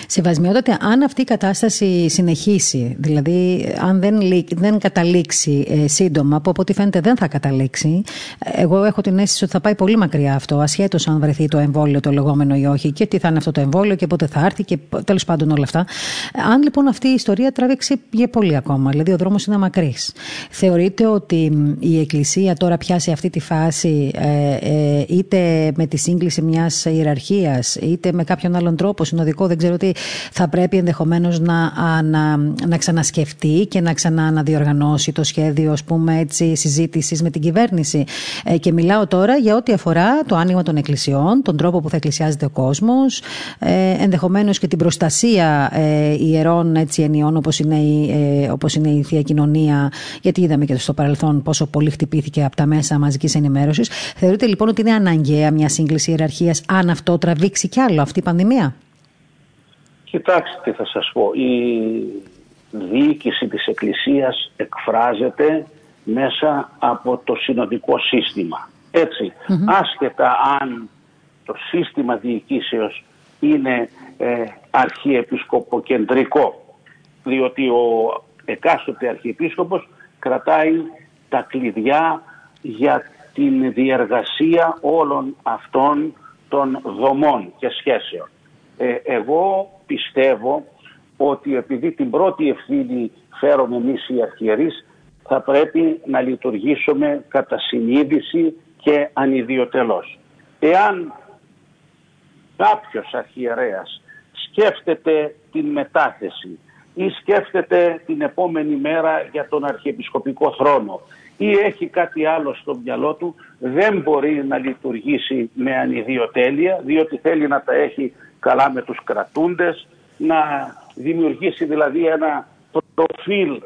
[SPEAKER 2] Σεβασμιότατε, αν αυτή η κατάσταση συνεχίσει, δηλαδή αν δεν, δεν καταλήξει ε, σύντομα, που από ό,τι φαίνεται δεν θα καταλήξει, εγώ έχω την αίσθηση ότι θα πάει πολύ μακριά αυτό, ασχέτως αν βρεθεί το εμβόλιο το λεγόμενο ή όχι, και τι θα είναι αυτό το εμβόλιο και πότε θα έρθει και τέλος πάντων όλα αυτά. Αν λοιπόν αυτή η ιστορία τραβήξει για πολύ ακόμα, δηλαδή ο δρόμος είναι μακρύς. Θεωρείτε ότι η Εκκλησία τώρα πιάσει αυτή τη φάση ε, ε, είτε με τη σύγκληση μιας ιεραρχίας, είτε με κάποιον άλλον τρόπο συνοδικό, δεν ξέρω τι, θα πρέπει ενδεχομένως να, να, να ξανασκεφτεί και να ξαναδιοργανώσει το σχέδιο, ας πούμε, έτσι, συζήτησης με την κυβέρνηση. Ε, και μιλάω τώρα για ό,τι αφορά το άνοιγμα των εκκλησιών, τον τρόπο που θα εκκλησιάζεται ο κόσμος, ε, ενδεχομένως και την προστασία ε, ιερών έτσι, ενιών όπως είναι, η, ε, όπως είναι η Θεία Κοινωνία, γιατί είδαμε και στο παρελθόν πόσο πολύ χτυπήθηκε από τα μέσα μαζικής ενημέρωσης. Θεωρείτε λοιπόν ότι είναι αναγκαία μια σύγκληση ιεραρχίας αν αυτό τραβήξει κι άλλο αυτή η πανδημία;
[SPEAKER 5] Κοιτάξτε τι θα σας πω. Η διοίκηση της Εκκλησίας εκφράζεται μέσα από το συνοδικό σύστημα. ετσι άσχετα αν το σύστημα διοικήσεως είναι ε, αρχιεπισκοποκεντρικό, διότι ο εκάστοτε αρχιεπίσκοπος κρατάει τα κλειδιά για την διεργασία όλων αυτών των δομών και σχέσεων. Ε, εγώ πιστεύω ότι επειδή την πρώτη ευθύνη φέρουμε εμείς οι αρχιερείς θα πρέπει να λειτουργήσουμε κατά συνείδηση και ανιδιοτελώς. Εάν κάποιος αρχιερέας σκέφτεται την μετάθεση ή σκέφτεται την επόμενη μέρα για τον αρχιεπισκοπικό θρόνο ή έχει κάτι άλλο στο μυαλό του δεν μπορεί να λειτουργήσει με ανιδιοτέλεια διότι θέλει να τα έχει καλά με τους κρατούντες να δημιουργήσει δηλαδή ένα προφίλ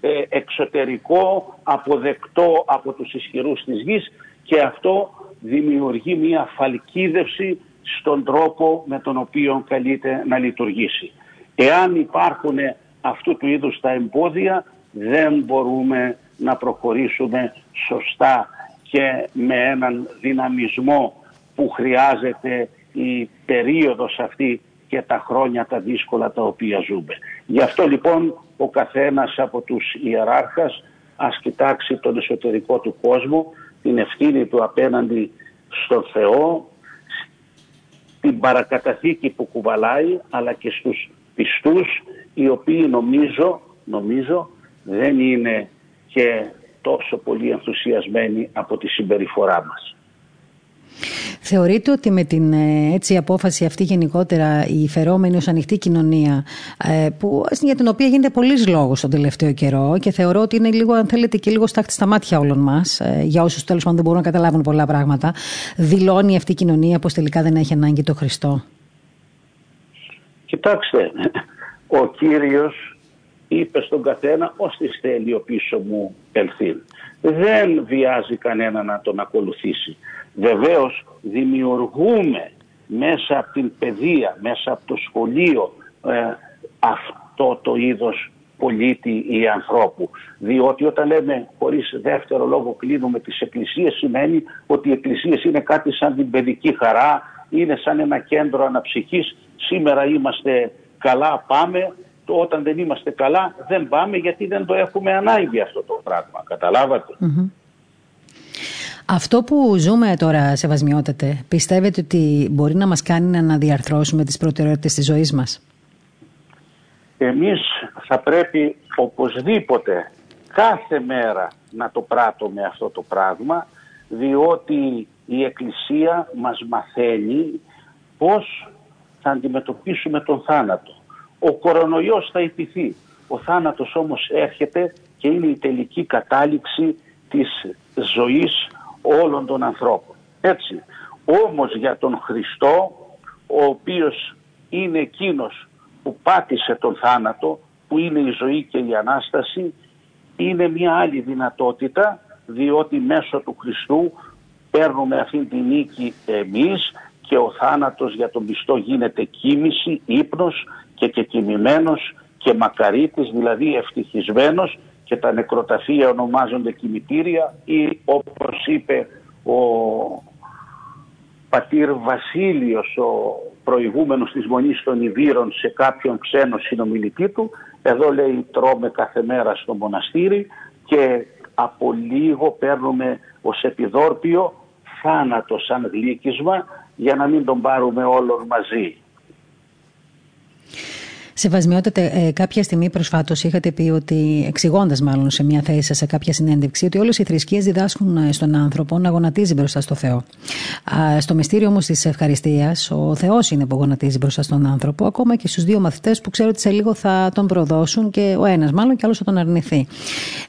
[SPEAKER 5] ε, εξωτερικό αποδεκτό από τους ισχυρούς της γης και αυτό δημιουργεί μια φαλκίδευση στον τρόπο με τον οποίο καλείται να λειτουργήσει. Εάν υπάρχουν αυτού του είδους τα εμπόδια δεν μπορούμε να προχωρήσουμε σωστά και με έναν δυναμισμό που χρειάζεται η περίοδος αυτή και τα χρόνια τα δύσκολα τα οποία ζούμε. Γι' αυτό λοιπόν ο καθένας από τους ιεράρχας ας κοιτάξει τον εσωτερικό του κόσμο, την ευθύνη του απέναντι στον Θεό, την παρακαταθήκη που κουβαλάει, αλλά και στους πιστούς, οι οποίοι νομίζω, νομίζω δεν είναι και τόσο πολύ ενθουσιασμένοι από τη συμπεριφορά μας.
[SPEAKER 2] Θεωρείτε ότι με την ε, έτσι, απόφαση αυτή γενικότερα η φερόμενη ως ανοιχτή κοινωνία ε, που, για την οποία γίνεται πολλής λόγος τον τελευταίο καιρό και θεωρώ ότι είναι λίγο αν θέλετε και λίγο στάχτη στα μάτια όλων μας ε, για όσους τέλος πάντων δεν μπορούν να καταλάβουν πολλά πράγματα δηλώνει αυτή η κοινωνία πως τελικά δεν έχει ανάγκη το Χριστό;
[SPEAKER 5] Κοιτάξτε, ο Κύριος είπε στον καθένα ως τη θέλει ο πίσω μου ελθύν. Δεν βιάζει κανένα να τον ακολουθήσει. Βεβαίως δημιουργούμε μέσα από την παιδεία, μέσα από το σχολείο ε, αυτό το είδος πολίτη ή ανθρώπου. Διότι όταν λέμε χωρίς δεύτερο λόγο κλείνουμε τις εκκλησίες σημαίνει ότι οι εκκλησίες είναι κάτι σαν την παιδική χαρά, είναι σαν ένα κέντρο αναψυχής. Σήμερα είμαστε καλά πάμε, όταν δεν είμαστε καλά δεν πάμε γιατί δεν το έχουμε ανάγκη αυτό το πράγμα.
[SPEAKER 2] Αυτό που ζούμε τώρα, Σεβασμιότατε, πιστεύετε ότι μπορεί να μας κάνει να αναδιαρθρώσουμε τις προτεραιότητες της ζωής μας;
[SPEAKER 5] Εμείς θα πρέπει οπωσδήποτε κάθε μέρα να το πράττουμε αυτό το πράγμα, διότι η Εκκλησία μας μαθαίνει πώς θα αντιμετωπίσουμε τον θάνατο. Ο κορονοϊός θα υπηθεί. Ο θάνατος όμως έρχεται και είναι η τελική κατάληξη της ζωής όλων των ανθρώπων. Έτσι. Όμως για τον Χριστό, ο οποίος είναι εκείνος που πάτησε τον θάνατο, που είναι η ζωή και η Ανάσταση, είναι μια άλλη δυνατότητα, διότι μέσω του Χριστού παίρνουμε αυτή τη νίκη εμείς και ο θάνατος για τον πιστό γίνεται κίνηση, ύπνος και κεκοιμημένος και μακαρίτης, δηλαδή ευτυχισμένος και τα νεκροταφεία ονομάζονται κημητήρια ή όπως είπε ο πατήρ Βασίλειος, ο προηγούμενος της Μονής των Ιδήρων σε κάποιον ξένο συνομιλητή του, εδώ λέει τρώμε κάθε μέρα στο μοναστήρι και από λίγο παίρνουμε ως επιδόρπιο θάνατο σαν γλύκισμα για να μην τον πάρουμε όλον μαζί.
[SPEAKER 2] Σεβασμιότητα, ε, κάποια στιγμή προσφάτως είχατε πει ότι, εξηγώντας μάλλον σε μια θέση σε κάποια συνέντευξη, ότι όλες οι θρησκείες διδάσκουν ε, στον άνθρωπο να γονατίζει μπροστά στο Θεό. Α, στο μυστήριο όμως της ευχαριστίας, ο Θεός είναι που γονατίζει μπροστά στον άνθρωπο, ακόμα και στους δύο μαθητές που ξέρω ότι σε λίγο θα τον προδώσουν και ο ένας μάλλον και άλλος θα τον αρνηθεί.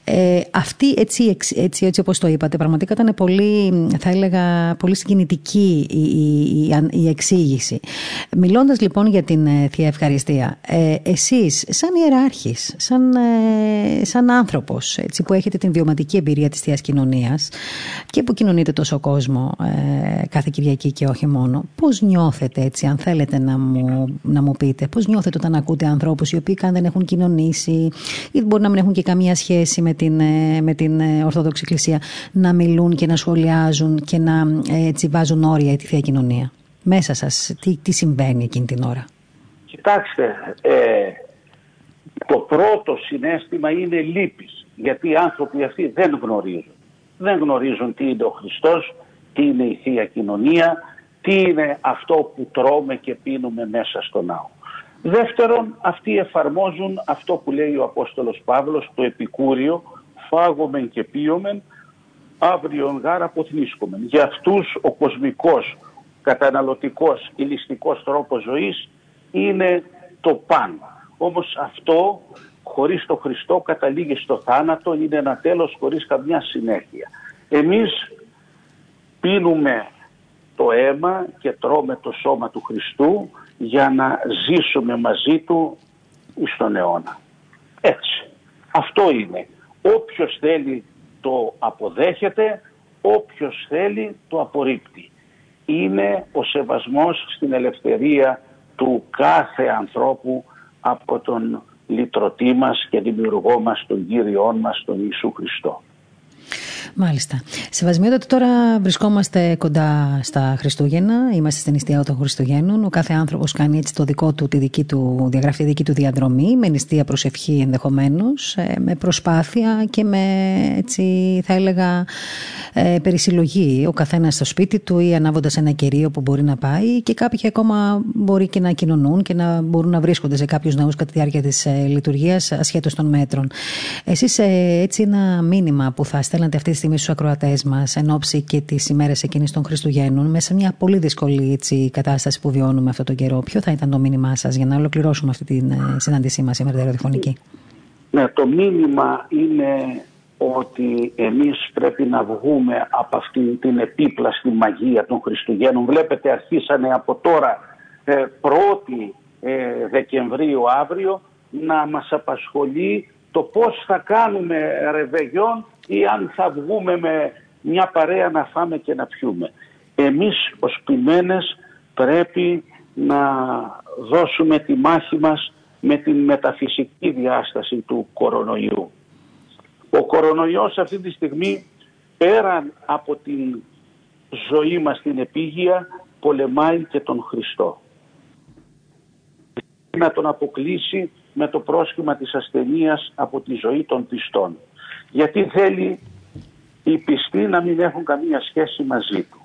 [SPEAKER 2] Ε, αυτή έτσι, έτσι, έτσι, έτσι όπως το είπατε, πραγματικά ήταν πολύ, θα έλεγα, πολύ συγκινητική η, η, η εξήγηση. Μιλώντας λοιπόν για την ε, Θεία Ευχαριστία, ε, εσείς σαν ιεράρχης, σαν, ε, σαν άνθρωπος έτσι, που έχετε την βιωματική εμπειρία της Θείας Κοινωνίας και που κοινωνείτε τόσο κόσμο ε, κάθε Κυριακή και όχι μόνο, πώς νιώθετε έτσι αν θέλετε να μου, να μου πείτε, πώς νιώθετε όταν ακούτε ανθρώπους οι οποίοι καν δεν έχουν κοινωνήσει ή μπορεί να μην έχουν και καμία σχέση με την, ε, με την ε, Ορθόδοξη Εκκλησία να μιλούν και να σχολιάζουν και να έτσι, βάζουν όρια τη Θεία Κοινωνία; Μέσα σας, τι, τι συμβαίνει εκείνη την ώρα;
[SPEAKER 5] Κοιτάξτε, ε, το πρώτο συνέστημα είναι λύπης, γιατί οι άνθρωποι αυτοί δεν γνωρίζουν. Δεν γνωρίζουν τι είναι ο Χριστός, τι είναι η Θεία Κοινωνία, τι είναι αυτό που τρώμε και πίνουμε μέσα στο ναό. Δεύτερον, αυτοί εφαρμόζουν αυτό που λέει ο Απόστολος Παύλος, το επικούριο, φάγομεν και πίωμεν, αύριον γάρα αποθνίσκομεν. Για αυτούς ο κοσμικός, καταναλωτικός, ηλιστικός τρόπος ζωής είναι το παν. Όμως αυτό χωρίς το Χριστό καταλήγει στο θάνατο, είναι ένα τέλος χωρίς καμιά συνέχεια. Εμείς πίνουμε το αίμα και τρώμε το σώμα του Χριστού για να ζήσουμε μαζί του στον αιώνα. Έτσι. Αυτό είναι. Όποιος θέλει το αποδέχεται, όποιος θέλει το απορρίπτει. Είναι ο σεβασμός στην ελευθερία του κάθε ανθρώπου από τον λυτρωτή μας και δημιουργό μας, τον Κύριό μας, τον Ιησού Χριστό.
[SPEAKER 2] Μάλιστα. Σεβασμιότατα, τώρα βρισκόμαστε κοντά στα Χριστούγεννα. Είμαστε στην νηστεία των Χριστουγέννων. Ο κάθε άνθρωπος κάνει έτσι το δικό του, τη δική του, διαγραφή, τη δική του διαδρομή, με νηστεία προσευχή ενδεχομένως, ε, με προσπάθεια και με έτσι θα έλεγα ε, περισυλλογή. Ο καθένας στο σπίτι του ή ανάβοντας ένα κερίο που μπορεί να πάει και κάποιοι ακόμα μπορεί και να κοινωνούν και να μπορούν να βρίσκονται σε κάποιους ναού κατά τη διάρκεια της ε, λειτουργίας ασχέτως των μέτρων. Εσείς ε, έτσι ένα μήνυμα που θα στέλνατε αυτή τη στιγμή στους ακροατές μας εν ώψη και τις ημέρες εκείνης των Χριστουγέννων, μέσα σε μια πολύ δύσκολη έτσι, κατάσταση που βιώνουμε αυτόν τον καιρό, ποιο θα ήταν το μήνυμά σας για να ολοκληρώσουμε αυτή τη ε, συνάντησή μας σήμερα ραδιοφωνική.
[SPEAKER 5] Ναι, το μήνυμα είναι ότι εμείς πρέπει να βγούμε από αυτήν την επίπλαστη μαγεία των Χριστουγέννων. Βλέπετε αρχίσανε από τώρα ε, 1η ε, Δεκεμβρίου αύριο να μας απασχολεί το πώς θα κάνουμε ρεβεγιόν ή αν θα βγούμε με μια παρέα να φάμε και να πιούμε. Εμείς ως ποιμένες πρέπει να δώσουμε τη μάχη μας με την μεταφυσική διάσταση του κορονοϊού. Ο κορονοϊός αυτή τη στιγμή πέραν από την ζωή μας την επίγεια πολεμάει και τον Χριστό. Να τον αποκλείσει με το πρόσχημα της ασθενείας από τη ζωή των πιστών. Γιατί θέλει οι πιστοί να μην έχουν καμία σχέση μαζί του.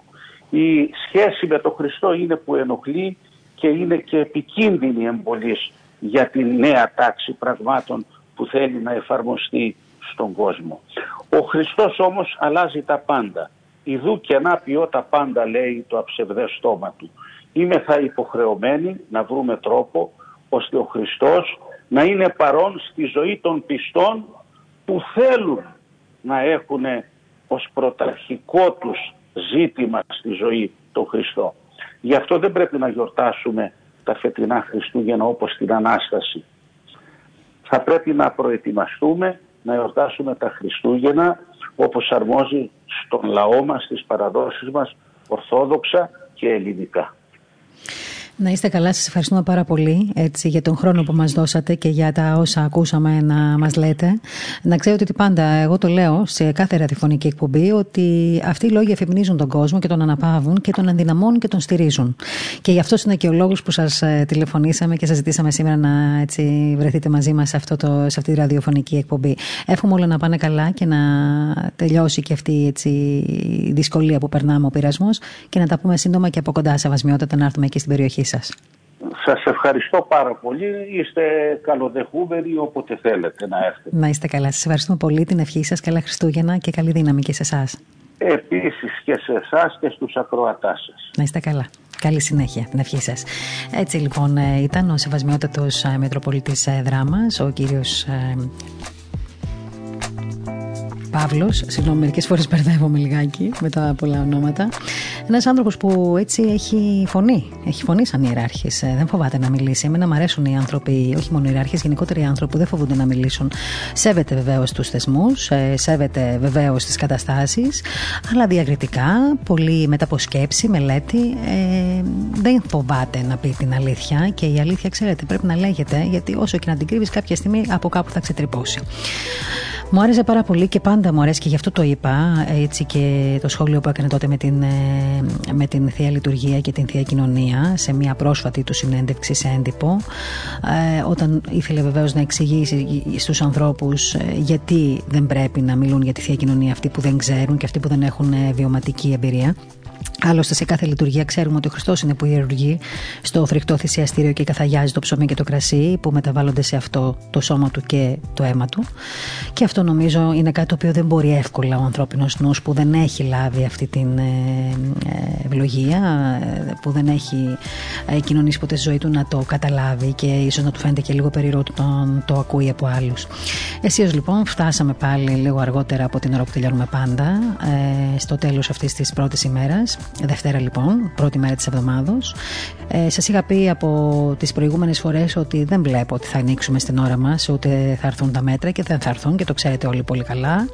[SPEAKER 5] Η σχέση με τον Χριστό είναι που ενοχλεί και είναι και επικίνδυνη εμπολής για τη νέα τάξη πραγμάτων που θέλει να εφαρμοστεί στον κόσμο. Ο Χριστός όμως αλλάζει τα πάντα. Ιδού και να ποιό τα πάντα λέει το αψευδές στόμα του. Είμαι θα υποχρεωμένοι να βρούμε τρόπο ώστε ο Χριστός να είναι παρόν στη ζωή των πιστών που θέλουν να έχουν ως πρωταρχικό τους ζήτημα στη ζωή τον Χριστό. Γι' αυτό δεν πρέπει να γιορτάσουμε τα φετινά Χριστούγεννα όπως την Ανάσταση. Θα πρέπει να προετοιμαστούμε να εορτάσουμε τα Χριστούγεννα όπως αρμόζει στον λαό μας, στις παραδόσεις μας, ορθόδοξα και ελληνικά.
[SPEAKER 2] Να είστε καλά, σας ευχαριστούμε πάρα πολύ έτσι, για τον χρόνο που μας δώσατε και για τα όσα ακούσαμε να μας λέτε. Να ξέρετε ότι πάντα εγώ το λέω σε κάθε ραδιοφωνική εκπομπή ότι αυτοί οι λόγοι εφημινίζουν τον κόσμο και τον αναπαύουν και τον ενδυναμώνουν και τον στηρίζουν. Και γι' αυτό είναι και ο λόγος που σας ε, τηλεφωνήσαμε και σας ζητήσαμε σήμερα να έτσι, βρεθείτε μαζί μας σε, αυτό το, σε αυτή τη ραδιοφωνική εκπομπή. Εύχομαι όλα να πάνε καλά και να τελειώσει και αυτή έτσι, η δυσκολία που περνάμε ο πειρασμός και να τα πούμε σύντομα και από κοντά σε βασμιότητα να έρθουμε εκεί στην περιοχή σας.
[SPEAKER 5] Σας ευχαριστώ πάρα πολύ. Είστε καλοδεχούμενοι όποτε θέλετε να έρθετε.
[SPEAKER 2] Να είστε καλά. Σας ευχαριστούμε πολύ. Την ευχή σας. Καλά Χριστούγεννα και καλή δύναμη και σε εσάς.
[SPEAKER 5] Επίσης και σε εσάς και στους ακροατάς σας.
[SPEAKER 2] Να είστε καλά. Καλή συνέχεια, την ευχή σας. Έτσι λοιπόν ε, ήταν ο Σεβασμιότατος ε, Μητροπολίτη ε, Δράμας, ο κύριος Παύλος. Συγγνώμη, μερικές φορές μπερδεύομαι λιγάκι με τα πολλά ονόματα. Ένας άνθρωπος που έτσι έχει φωνή. Έχει φωνή σαν ιεράρχης. Ε, δεν φοβάται να μιλήσει. Εμένα μου αρέσουν οι άνθρωποι, όχι μόνο οι ιεράρχες, γενικότερα οι άνθρωποι που δεν φοβούνται να μιλήσουν. Σέβεται βεβαίως τους θεσμούς, ε, σέβεται βεβαίως τις καταστάσεις, αλλά διακριτικά, πολύ μετά από σκέψη, μελέτη, ε, δεν φοβάται να πει την αλήθεια. Και η αλήθεια, ξέρετε, πρέπει να λέγεται, γιατί όσο και να την κρύβεις, κάποια στιγμή από κάπου θα ξετρυπώσει. Μου άρεσε πάρα πολύ και πάντα μου αρέσει και γι' αυτό το είπα έτσι και το σχόλιο που έκανε τότε με την, ε, με την Θεία Λειτουργία και την Θεία Κοινωνία σε μια πρόσφατη του συνέντευξη σε έντυπο ε, όταν ήθελε βεβαίως να εξηγήσει στους ανθρώπους ε, γιατί δεν πρέπει να μιλούν για τη Θεία Κοινωνία αυτοί που δεν ξέρουν και αυτοί που δεν έχουν βιωματική εμπειρία Άλλωστε, σε κάθε λειτουργία ξέρουμε ότι ο Χριστός είναι που ιερουργεί στο φρικτό θυσιαστήριο και καθαγιάζει το ψωμί και το κρασί, που μεταβάλλονται σε αυτό το σώμα του και το αίμα του. Και αυτό νομίζω είναι κάτι το οποίο δεν μπορεί εύκολα ο ανθρώπινος νους που δεν έχει λάβει αυτή την ε, ε, ευλογία, ε, που δεν έχει κοινωνήσει ποτέ στη ζωή του να το καταλάβει και ίσως να του φαίνεται και λίγο περίεργο όταν το ακούει από άλλους. Εσείς λοιπόν φτάσαμε πάλι λίγο αργότερα από την ώρα που τελειώνουμε πάντα, στο τέλος αυτής της πρώτης ημέρας. Δευτέρα λοιπόν, πρώτη μέρα της εβδομάδος. Ε, σας είχα πει από τις προηγούμενες φορές ότι δεν βλέπω ότι θα ανοίξουμε στην ώρα μας, ούτε θα έρθουν τα μέτρα και δεν θα έρθουν και το ξέρετε όλοι πολύ καλά.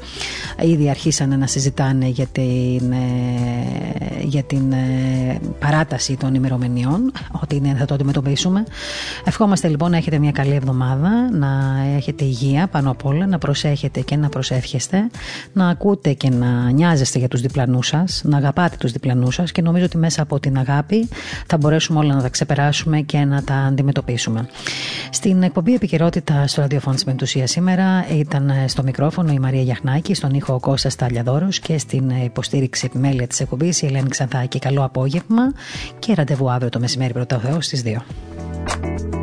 [SPEAKER 2] Ήδη αρχίσανε να συζητάνε για την, ε, για την ε, παράταση των ημερομηνιών, ότι είναι, θα το αντιμετωπίσουμε. Ευχόμαστε λοιπόν να έχετε μια καλή εβδομάδα, να έχετε υγεία πάνω απ' όλα, να προσέχετε και να προσεύχεστε, να ακούτε και να νοιάζεστε για τους διπλανούς σας, να αγαπάτε τους διπλανούς και νομίζω ότι μέσα από την αγάπη θα μπορέσουμε όλα να τα ξεπεράσουμε και να τα αντιμετωπίσουμε. Στην εκπομπή επικαιρότητα στο ραδιοφώνο τη Μεντουσία σήμερα ήταν στο μικρόφωνο η Μαρία Γιαχνάκη, στον ήχο ο Κώστας Ταλιαδόρος και στην υποστήριξη επιμέλεια της εκπομπής η Ελένη Ξανθάκη. Καλό απόγευμα και ραντεβού αύριο το μεσημέρι πρώτα ο Θεός στις 2.